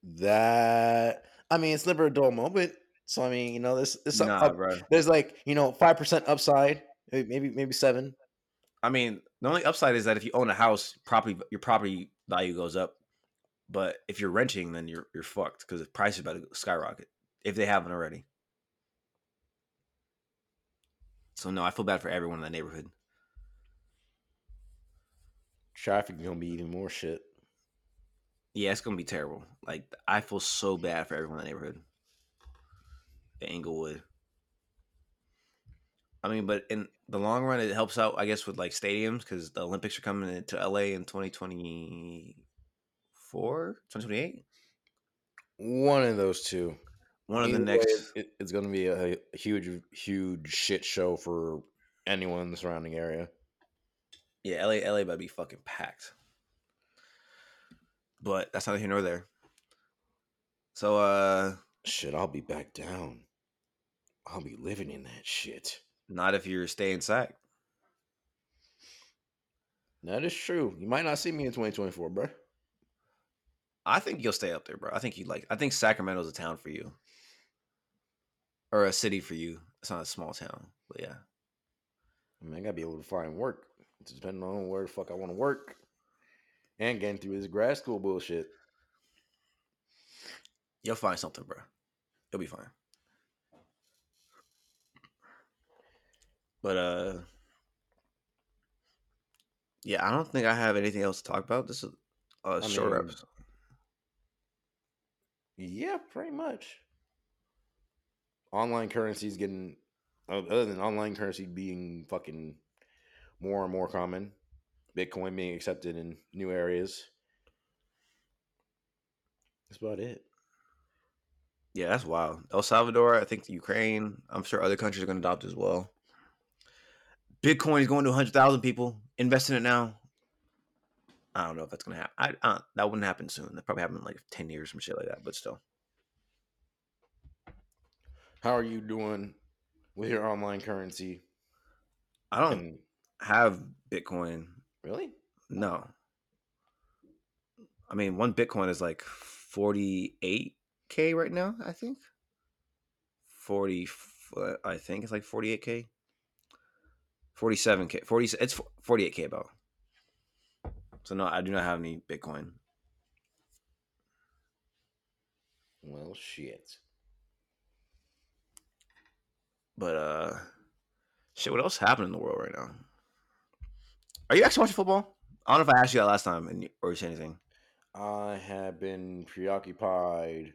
That I mean, it's never a dull moment. So I mean, you know, this this Nah, up, there's like you know five percent upside, maybe maybe seven. I mean, the only upside is that if you own a house, property your property value goes up. But if you're renting, then you're you're fucked because the price is about to skyrocket if they haven't already. So no, I feel bad for everyone in that neighborhood. Traffic gonna be even more shit. Yeah, it's gonna be terrible. Like I feel so bad for everyone in that neighborhood. In Inglewood. I mean, but in the long run, it helps out, I guess, with like stadiums because the Olympics are coming into LA in 2024, 2028. One of those two. One of the Either next. it, it's gonna be a, huge, huge shit show for anyone in the surrounding area. Yeah, LA, LA about to be fucking packed. But that's neither here nor there. So, uh, Shit, I'll be back down. I'll be living in that shit. not if you're staying Sac. That is true. You might not see me in 2024, bro. I think you'll stay up there, bro. I think you like. I think Sacramento's a town for you, or a city for you. It's not a small town, but yeah. I mean, I gotta be able to find work. It's depending on where the fuck I want to work, and getting through this grad school bullshit. You'll find something, bro. You'll be fine. But uh, yeah, I don't think I have anything else to talk about. This is a I short mean, episode. Yeah, pretty much. Online currency is getting, other than online currency being fucking more and more common, Bitcoin being accepted in new areas. That's about it. Yeah, that's wild. El Salvador, I think Ukraine. I'm sure other countries are going to adopt as well. Bitcoin is going to 100,000 people. Invest in it now. I don't know if that's gonna happen. I uh, that wouldn't happen soon. That probably happen in like ten years, some shit like that. But still, How are you doing with your online currency? I don't And have Bitcoin. really? No, I mean one Bitcoin is like forty eight k right now. I think forty. I think it's like forty eight k. Forty seven k. Forty. It's forty eight k about. So no, I do not have any Bitcoin. Well, shit. But uh, shit. What else happened in the world right now? Are you actually watching football? I don't know if I asked you that last time, and you, or you said anything. I have been preoccupied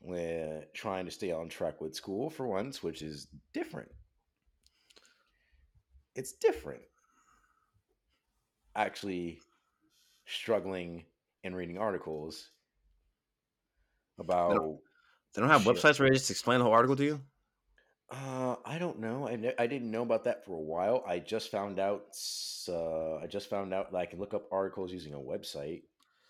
with trying to stay on track with school for once, which is different. It's different. Actually, struggling and reading articles about. They don't have Shit. websites where they just explain the whole article to you. Uh, I don't know. I, ne- I didn't know about that for a while. I just found out. Uh, I just found out that I can look up articles using a website.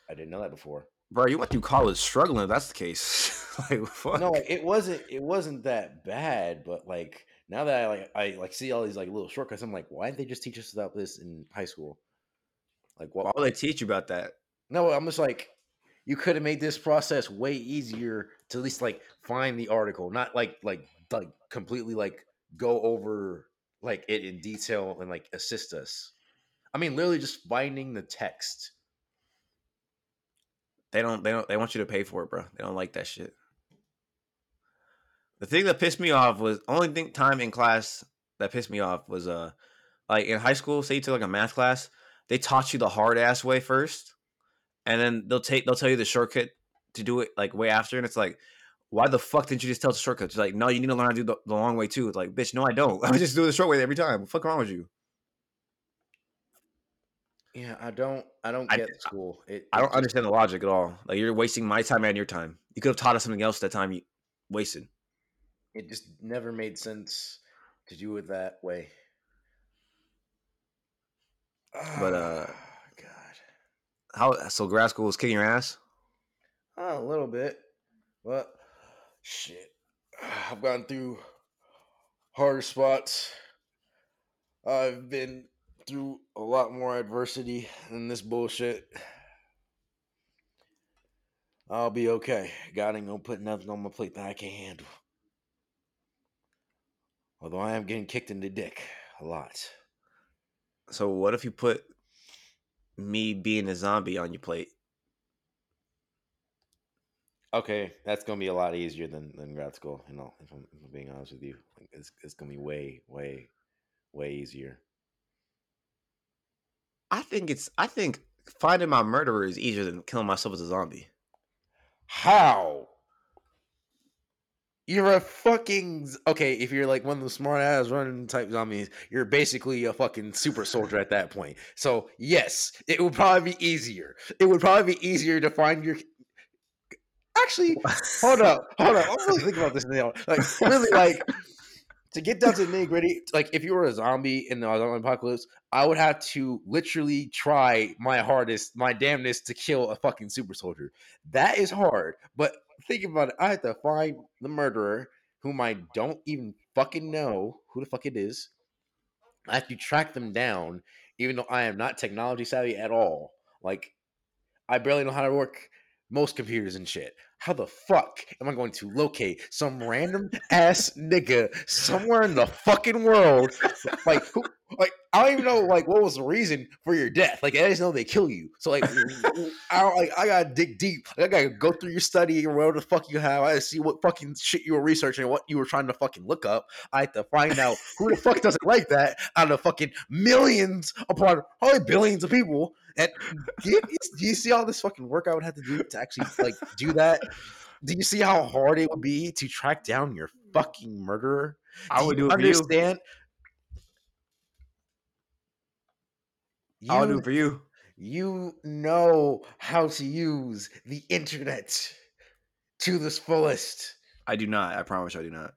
I didn't know that before. Bro, you went through college struggling. If that's the case, [laughs] like fuck. no like, it wasn't it wasn't that bad but like now that i like i like see all these like little shortcuts i'm like why didn't they just teach us about this in high school like what Why would they teach you about that? no i'm just like you could have made this process way easier to at least like find the article not like like like completely like go over like it in detail and like assist us i mean literally just finding the text They don't. They don't. They want you to pay for it, bro. They don't like that shit. The thing that pissed me off was only thing time in class that pissed me off was uh like in high school. Say you took like a math class, they taught you the hard ass way first, and then they'll take they'll tell you the shortcut to do it like way after, and it's like. Why the fuck didn't you just tell the shortcut? It's like, no, you need to learn how to do the, the long way too. It's like, bitch, no, I don't. [laughs] I just do the short way every time. What the fuck wrong with you? yeah i don't i don't I- get school it, I don't just- understand the logic at all. Like you're wasting my time and your time. You could have taught us something else that time you wasted. it just never made sense to do it that way. But, uh, Ah, God, How so? Grad school was kicking your ass. oh, a little bit, but shit, [sighs] I've gone through harder spots. I've been through a lot more adversity than this bullshit. I'll be okay. God ain't gonna put nothing on my plate that I can't handle. Although I am getting kicked in the dick a lot. So what if you put me being a zombie on your plate? Okay, that's gonna be a lot easier than, than grad school. You know, if I'm, if I'm being honest with you, like, it's it's gonna be way, way, way easier. I think it's. I think finding my murderer is easier than killing myself as a zombie. How? You're a fucking okay. If you're like one of the smart ass running type zombies, you're basically a fucking super soldier at that point. So yes, it would probably be easier. It would probably be easier to find your. Actually, [laughs] hold up, hold up. I'm really thinking about this now. Like, really, [laughs] like to get down to the nitty gritty. Like, if you were a zombie in the zombie apocalypse, I would have to literally try my hardest, my damnedest to kill a fucking super soldier. That is hard. But think about it. I have to find the murderer, whom I don't even fucking know who the fuck it is. I have to track them down, even though I am not technology savvy at all. Like, I barely know how to work most computers and shit. How the fuck am I going to locate some random ass nigga somewhere in the fucking world? Like, who, like I don't even know like what was the reason for your death. Like I just know they kill you. So like, I don't, like I gotta dig deep. I gotta go through your study or whatever the fuck you have. I see what fucking shit you were researching, what you were trying to fucking look up. I have to find out who the fuck doesn't like that out of fucking millions upon probably billions of people. And do you, do you see all this fucking work I would have to do to actually like do that? Do you see how hard it would be to track down your fucking murderer? I would do you it for you. understand? I would do You- it for you. you know how to use the internet to this fullest. I do not. I promise I do not.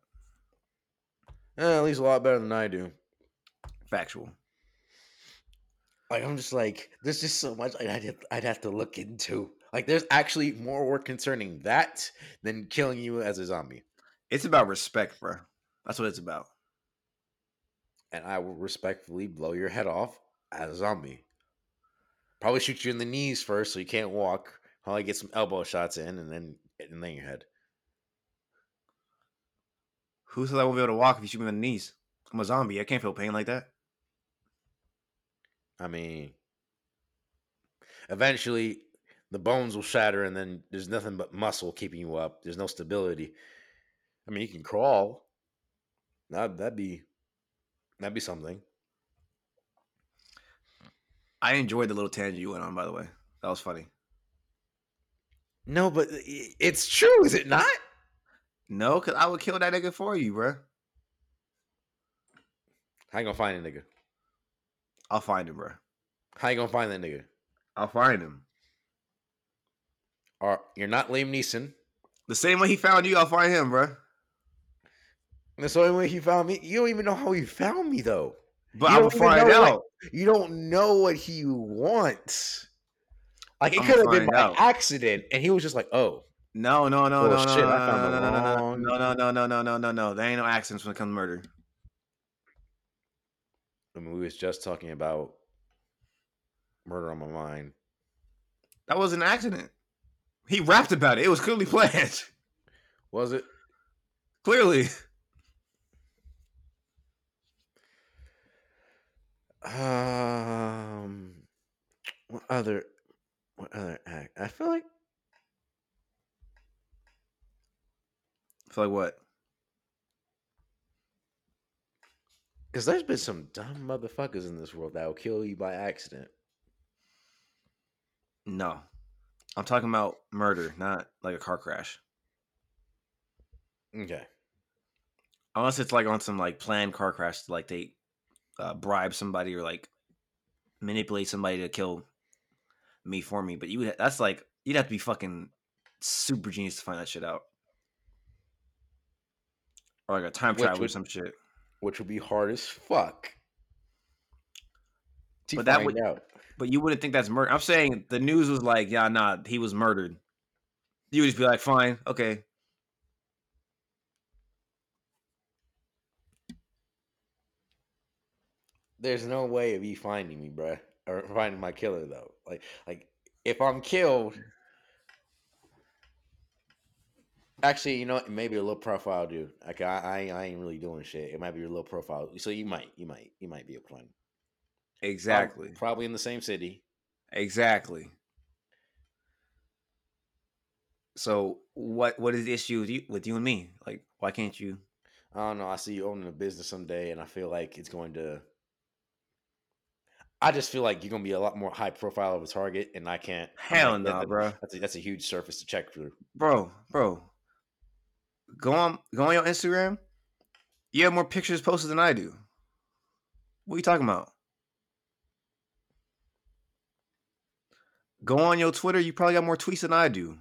Eh, at least a lot better than I do. Factual. Like I'm just like, there's just so much I'd have, I'd have to look into. Like there's actually more work concerning that than killing you as a zombie. It's about respect, bro. That's what it's about. And I will respectfully blow your head off as a zombie. Probably shoot you in the knees first so you can't walk. Probably get some elbow shots in and then and then your head. Who said I won't be able to walk if you shoot me in the knees? I'm a zombie. I can't feel pain like that. I mean, eventually the bones will shatter and then there's nothing but muscle keeping you up. There's no stability. I mean, you can crawl. That that'd be that'd be something. I enjoyed the little tangent you went on, by the way. That was funny. No, but it's true, is it not? No, because I would kill that nigga for you, bro. How you gonna find a nigga? I'll find him, bro. How you gonna find that nigga? I'll find him. Or you're not Liam Neeson. The same way he found you, I'll find him, bro. The only way he found me. You don't even know how he found me, though. But I will find know out. what- you don't know what he wants. Like it could have been by out. accident, and he was just like, "Oh, No, no, no, Oh, no, no, shit, no, I found no, the no, no, no, wrong- no, no, no, no, no, no, no, no. There ain't no accidents when it comes to murder. I mean, we was just talking about murder on my mind. That was an accident. He rapped about it. It was clearly [laughs] planned. Was it? Clearly. Um, what other, what other act? I feel like feel like what? Because there's been some dumb motherfuckers in this world that will kill you by accident. No. I'm talking about murder, not like a car crash. Okay. Unless it's like on some like planned car crash like they uh, bribe somebody or like manipulate somebody to kill me for me. But you would that's like you'd have to be fucking super genius to find that shit out. Or like a time Which travel or some shit. Which would be hard as fuck. But that would- out. But you wouldn't think that's murder. I'm saying the news was like, yeah, nah, he was murdered. You would just be like, fine, okay. There's no way of you finding me, bruh, or finding my killer though. Like, like if I'm killed, actually, you know, maybe a low profile dude. Like, I, I, I ain't really doing shit. It might be a low profile. So you might, you might, you might be able to find. me. Prob- Exactly. Probably in the same city. Exactly. So what what is the issue with you with you and me? Like, why can't you? I don't know. I see you owning a business someday, and I feel like it's going to. I just feel like you're gonna be a lot more high profile of a target, and I can't. Hell no, that- bro. That's a, that's a huge surface to check through. Bro, bro. Go on go on your Instagram. You have more pictures posted than I do. What are you talking about? Go on your Twitter, you probably got more tweets than I do.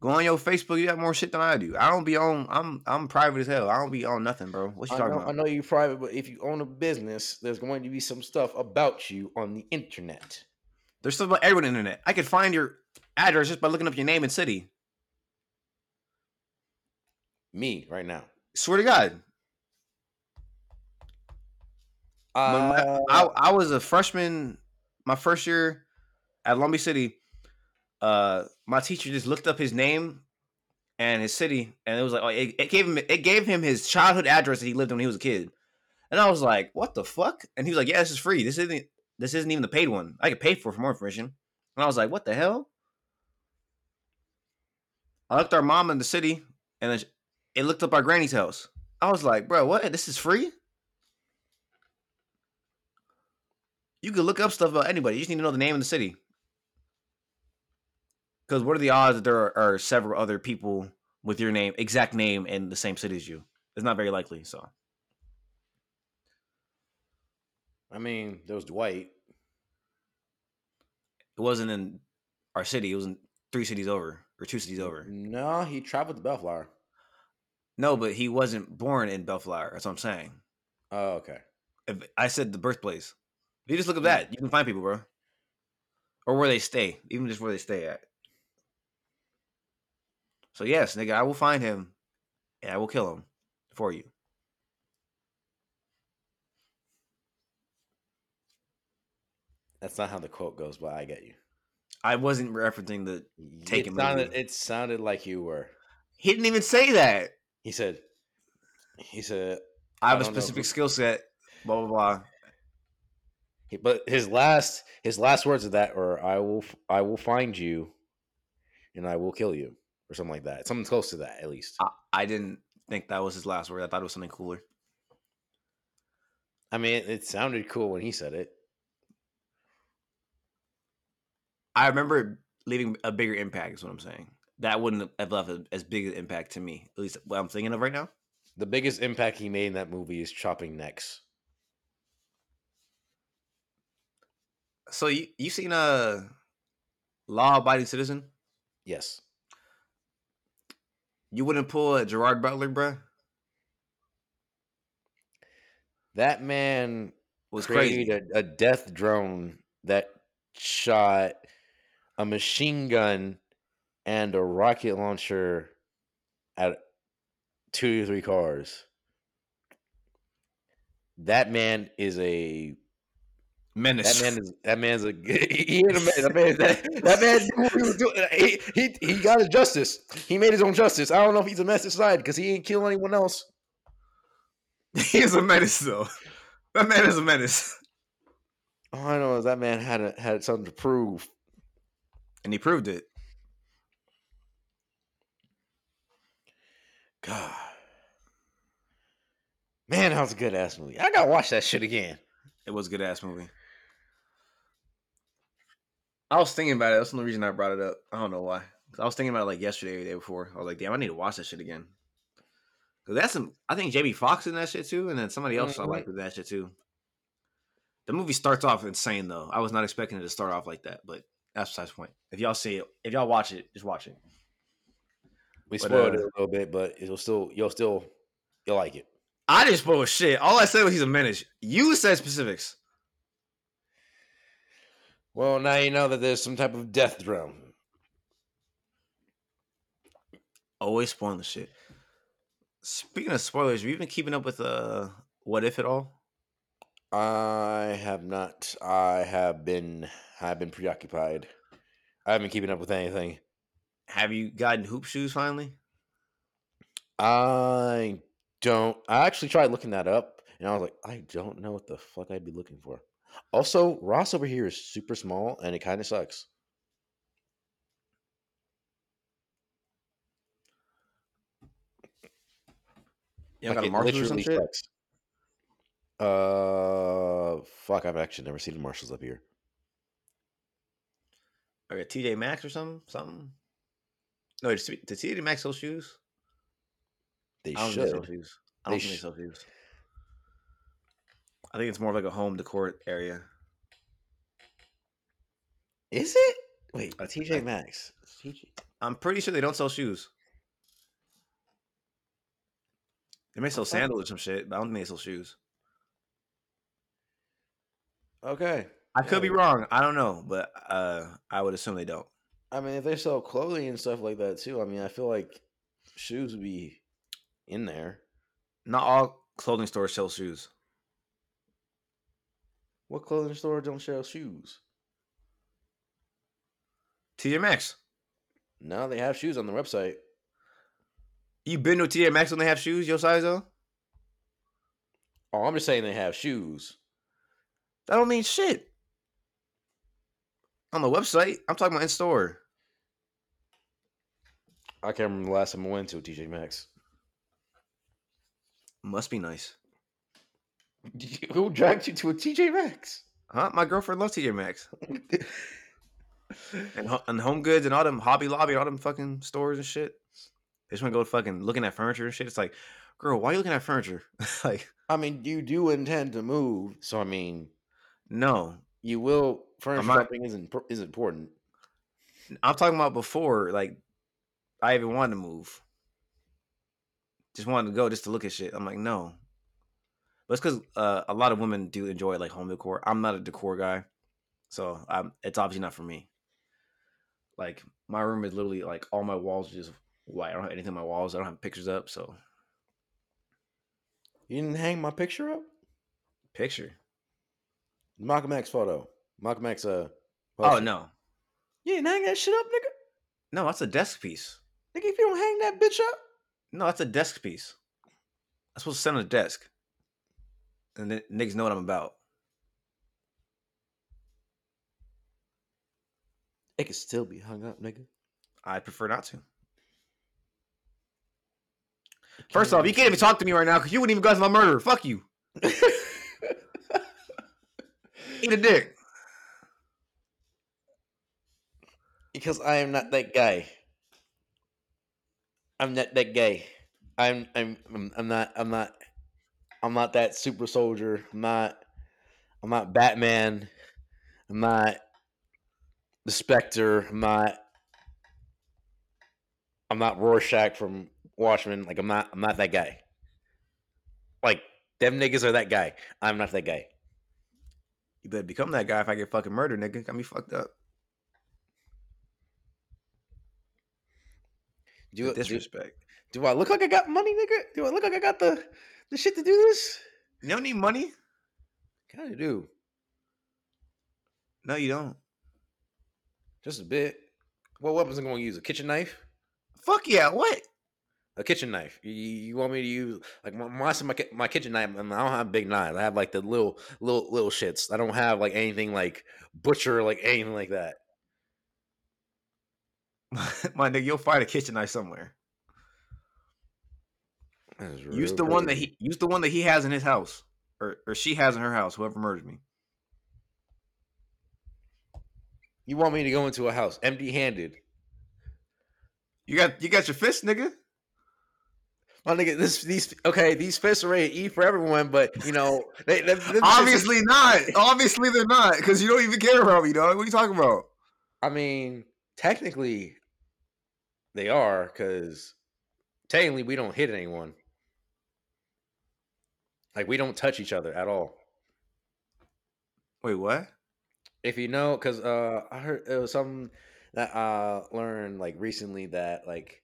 Go on your Facebook, you got more shit than I do. I don't be on I'm I'm private as hell. I don't be on nothing, bro. What you I talking know, about? I know you're private, but if you own a business, there's going to be some stuff about you on the internet. There's stuff about everyone on the internet. I could find your address just by looking up your name and city. Me right now. Swear to God. When my- Uh, I, I was a freshman my first year at Long Beach City. Uh, my teacher just looked up his name and his city, and it was like, oh, it, it gave him it gave him his childhood address that he lived when he was a kid. And I was like, what the fuck? And he was like, yeah, this is free. This isn't this isn't even the paid one. I could pay for for more information. And I was like, what the hell? I looked our mom in the city, and it looked up our granny's house. I was like, bro, what? This is free? You could look up stuff about anybody. You just need to know the name of the city. Because what are the odds that there are, are several other people with your name, exact name, in the same city as you? It's not very likely. So I mean, there was Dwight. it wasn't in our city. It was in three cities over or two cities over. No, he traveled to Bellflower. No, but he wasn't born in Bellflower. That's what I'm saying. Oh, okay. If I said the birthplace, If you just look at hmm. that, you can find people, bro. Or where they stay, even just where they stay at. So yes, nigga, I will find him and I will kill him for you. That's not how the quote goes, but I get you. I wasn't referencing the Take it it sounded, it sounded like you were. He didn't even say that. He said, he said, I have I a know specific skill set. Blah blah blah. he- but his last his last words of that are, "I will I will find you, and I will kill you," or something like that. Something close to that, at least. I, I didn't think that was his last word. I thought it was something cooler. I mean, it sounded cool when he said it. I remember leaving a bigger impact. Is what I'm saying. That wouldn't have left as big an impact to me. At least what I'm thinking of right now. The biggest impact he made in that movie is chopping necks. So you you seen a law abiding citizen? Yes. You wouldn't pull a Gerard Butler, bruh? That man Was crazy. a, a death drone that shot a machine gun and a rocket launcher at two or three cars. That man [laughs] is a Menace. that man is that man's a he ain't a man, that man that, that man knew what he was doing. He, he he got his justice. He made his own justice. I don't know if he's a menace to because he ain't kill anyone else. [laughs] he is a menace, though. That man is a menace, All I know is that man had a, had something to prove. and he proved it. God. Man, that was a good ass movie. I gotta watch that shit again. It was a good ass movie. I was thinking about it. That's the only reason I brought it up. I don't know why. I was thinking about it like yesterday or the day before. I was like, damn, I need to watch that shit again. Cause that's some. I think Jamie Foxx in that shit too, and then somebody else I Mhm. like with that shit too. The movie starts off insane though. I was not expecting it to start off like that, but that's besides the point. If y'all see it, if y'all watch it, just watch it. We But, spoiled uh, it a little bit, but it'll still you'll still you'll like it. I didn't spoil shit. All I said was he's a menace. You said specifics. Well, now you know that there's some type of death drone. Always spoiling the shit. Speaking of spoilers, have you been keeping up with uh what if at all? I have not. I have been. I've been preoccupied. I haven't been keeping up with anything. Have you gotten hoop shoes finally? I don't. I actually tried looking that up, and I was like, I don't know what the fuck I'd be looking for. Also, Ross over here is super small, and it kind of sucks. You Like, got a it Marshalls or some shit? sucks. Uh, fuck! I've actually never seen the Marshalls up here. Or a TJ Maxx or something? Something? No, did T- did TJ Maxx sell shoes? They I don't think they sell shoes. I don't They think they sell shoes. I think it's more of like a home decor area. Is it? Wait, I- TJ I- Maxx. TJ. I'm pretty sure they don't sell shoes. They may sell sandals or some shit, but I don't think they sell shoes. Okay. I could be wrong. I don't know, but uh, I would assume they don't. I mean, if they sell clothing and stuff like that too, I mean, I feel like shoes would be in there. Not all clothing stores sell shoes. What clothing store don't sell shoes? TJ Maxx. No, they have shoes on the website. You been to TJ Maxx when they have shoes your size though? Oh, I'm just saying they have shoes. That don't mean shit. On the website, I'm talking about in store. I can't remember the last time I went to a TJ Maxx. Must be nice, [laughs] Who dragged you to a TJ Maxx? huh? My girlfriend loves TJ Maxx and and Home Goods and all them Hobby Lobby, and all them fucking stores and shit. They just want to go fucking looking at furniture and shit. It's like, girl, why are you looking at furniture? [laughs] like, I mean, you do intend to move, so I mean, no, you will. Furniture not- shopping isn't is important. I'm talking about before. Like, I even wanted to move. Just wanted to go just to look at shit. I'm like, no. But it's because uh, a lot of women do enjoy like home decor. I'm not a decor guy, so um, it's obviously not for me. Like my room is literally like all my walls are just white. I don't have anything on my walls. I don't have pictures up. So You didn't hang my picture up? picture. Malcolm X photo. Malcolm X uh Oh no, You didn't hang that shit up, nigga? no, that's a desk piece. Nigga, if you don't hang that bitch up, No, that's a desk piece. I'm supposed to sit on a desk, and then niggas know what I'm about. it can still be hung up, nigga. I prefer not to. First off, you can't even talk to me right now because you wouldn't even guess my murder. Fuck you. [laughs] Eat a dick. because I am not that guy. I'm not that. I'm I'm I'm, I'm not I'm not I'm not that super soldier. I'm not I'm not Batman. I'm not the Spectre. I'm not I'm not Rorschach from Watchmen. Like I'm not I'm not that guy. Like them niggas are that guy. I'm not that guy. You better become that guy if I get fucking murdered, nigga. Got me fucked up. Do, do, disrespect. do I look like I got money, nigga? Do I look like I got the the shit to do this? You don't need money. Kind of do. No, you don't. Just a bit. What weapons am I going to use? A kitchen knife? Fuck yeah. What? A kitchen knife. You, you want me to use like my my my, ki- my kitchen knife? I don't have big knives. I have like the little little little shits. I don't have like anything like butcher like anything like that. [laughs] My nigga, you'll find a kitchen knife somewhere. Use the one that he use the one that he has in his house. Or or she has in her house, whoever murdered me. You want me to go into a house empty handed? You got you got your fist, nigga. My nigga, this these okay. These fists are ready to eat for everyone, but you know [laughs] they, shits is- Obviously not. [laughs] Obviously they're not, because you don't even care about me, dog. What are you talking about? I mean, technically, they are because technically we don't hit anyone. Like we don't touch each other at all. Wait, what? If you know, because uh, I heard it was something that I learned like recently that like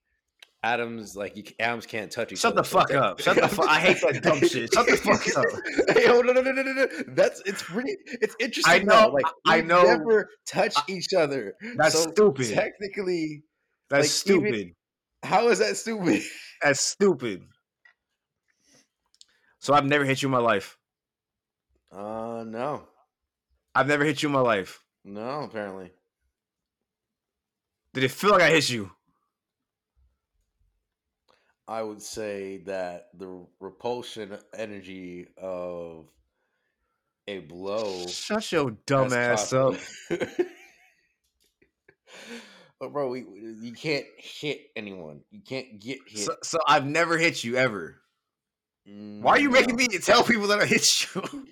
atoms, like you, atoms can't touch each Shut other. Shut the fuck up. Shut the fuck. I hate that dumb shit. Shut the fuck [laughs] up. Hey, oh, no, no, no, no, no, no. That's it's pretty. It's interesting. I know, though. Like I know. Never touch each other. That's So stupid. Technically, That's like, even- stupid. how is that stupid? [laughs] That's stupid. So I've never hit you in my life. Uh, no, I've never hit you in my life. no. Apparently, Did it feel like I hit you? I would say that the repulsion energy of a blow. Shut your dumb ass up. [laughs] but bro, we, you can't hit anyone. You can't get hit. So, so I've never hit you ever. Why are you making me tell people that I hit you? [laughs]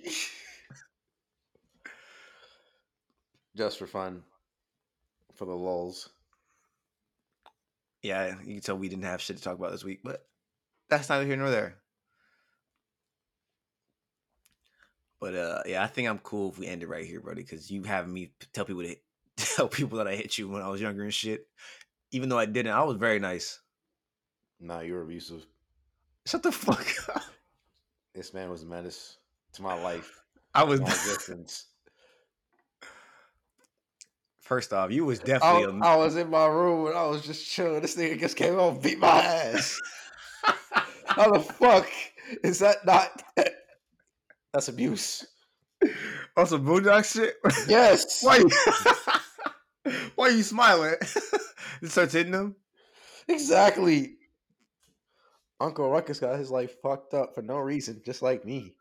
just for fun, for the lulls? yeah, you can tell we didn't have shit to talk about this week, but that's neither here nor there. But uh, yeah, I think I'm cool if we end it right here, buddy, because you have me tell people to hit, [laughs] tell people that I hit you when I was younger and shit. Even though I didn't, I was very nice. Nah, you're abusive. Shut the fuck [laughs] up. This man was a menace to my life, I was my [laughs] existence. first off, you was I, definitely. a I was in my room and I was just chilling. This nigga just came home and beat my ass. How the fuck is that not? That's abuse. some boondock shit. Yes. Why? Why are you smiling? [laughs] It starts hitting him. Exactly. Uncle Ruckus got his life fucked up for no reason, just like me.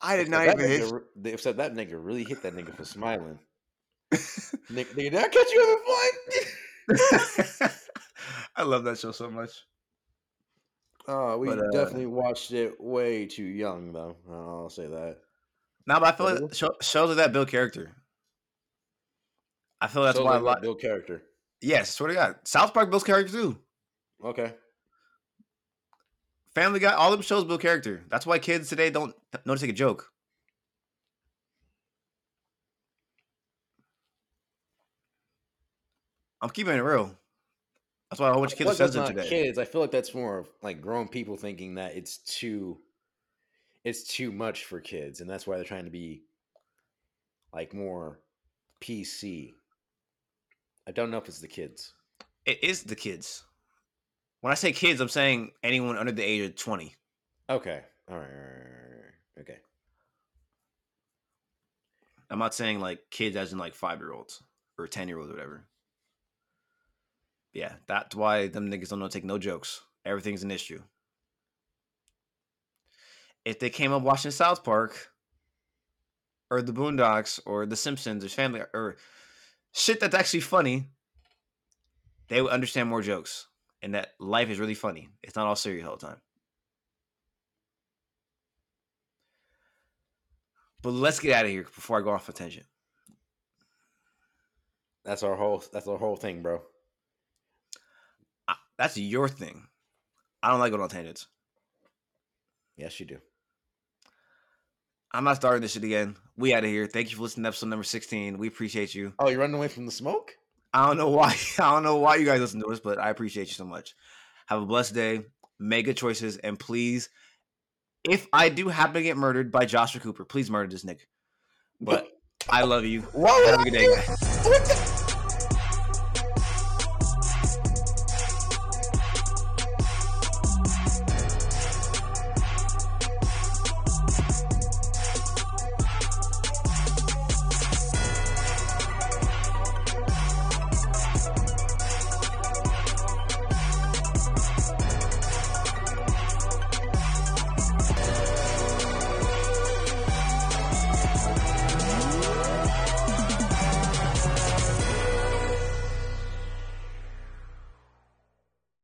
I did not even hit. nigga Except that nigga really hit that nigga for smiling. [laughs] nigga, nigga, did I catch you having fun? [laughs] I love that show so much. Oh, we But, uh, definitely watched it way too young, though. I'll say that. Nah, but I feel like show, shows that build character. I feel that's So, why a like, lot. Bill character. Yes, swear to God, South Park builds character too. Okay. Family Guy, all them shows build character. That's why kids today don't know to take a joke. I'm keeping it real. That's why a whole bunch of kids are sensitive today. kids. I feel like that's more of like grown people thinking that it's too, it's too much for kids, and that's why they're trying to be like more PC. I don't know if it's the kids. It is the kids. When I say kids, I'm saying anyone under the age of 20. Okay. All right. Okay. I'm not saying like kids as in like five year olds or 10 year olds or whatever. Yeah, that's why them niggas don't know take no jokes. Everything's an issue. If they came up watching South Park or the Boondocks or the Simpsons or Family or shit that's actually funny, they would understand more jokes and that life is really funny. It's not all serious all the time. But let's get out of here before I go off a tangent. That's our whole. That's our whole thing, bro. I- That's your thing. I don't like going on tangents. Yes, you do. I'm not starting this shit again. We out of here. Thank you for listening to episode number 16. We appreciate you. Oh, you're running away from the smoke? I don't know why. [laughs] I don't know why you guys listen to us, but I appreciate you so much. Have a blessed day. Make good choices, and please, if I do happen to get murdered by Joshua Cooper, please murder this nigga. But [laughs] I love you. Have a good day, guys.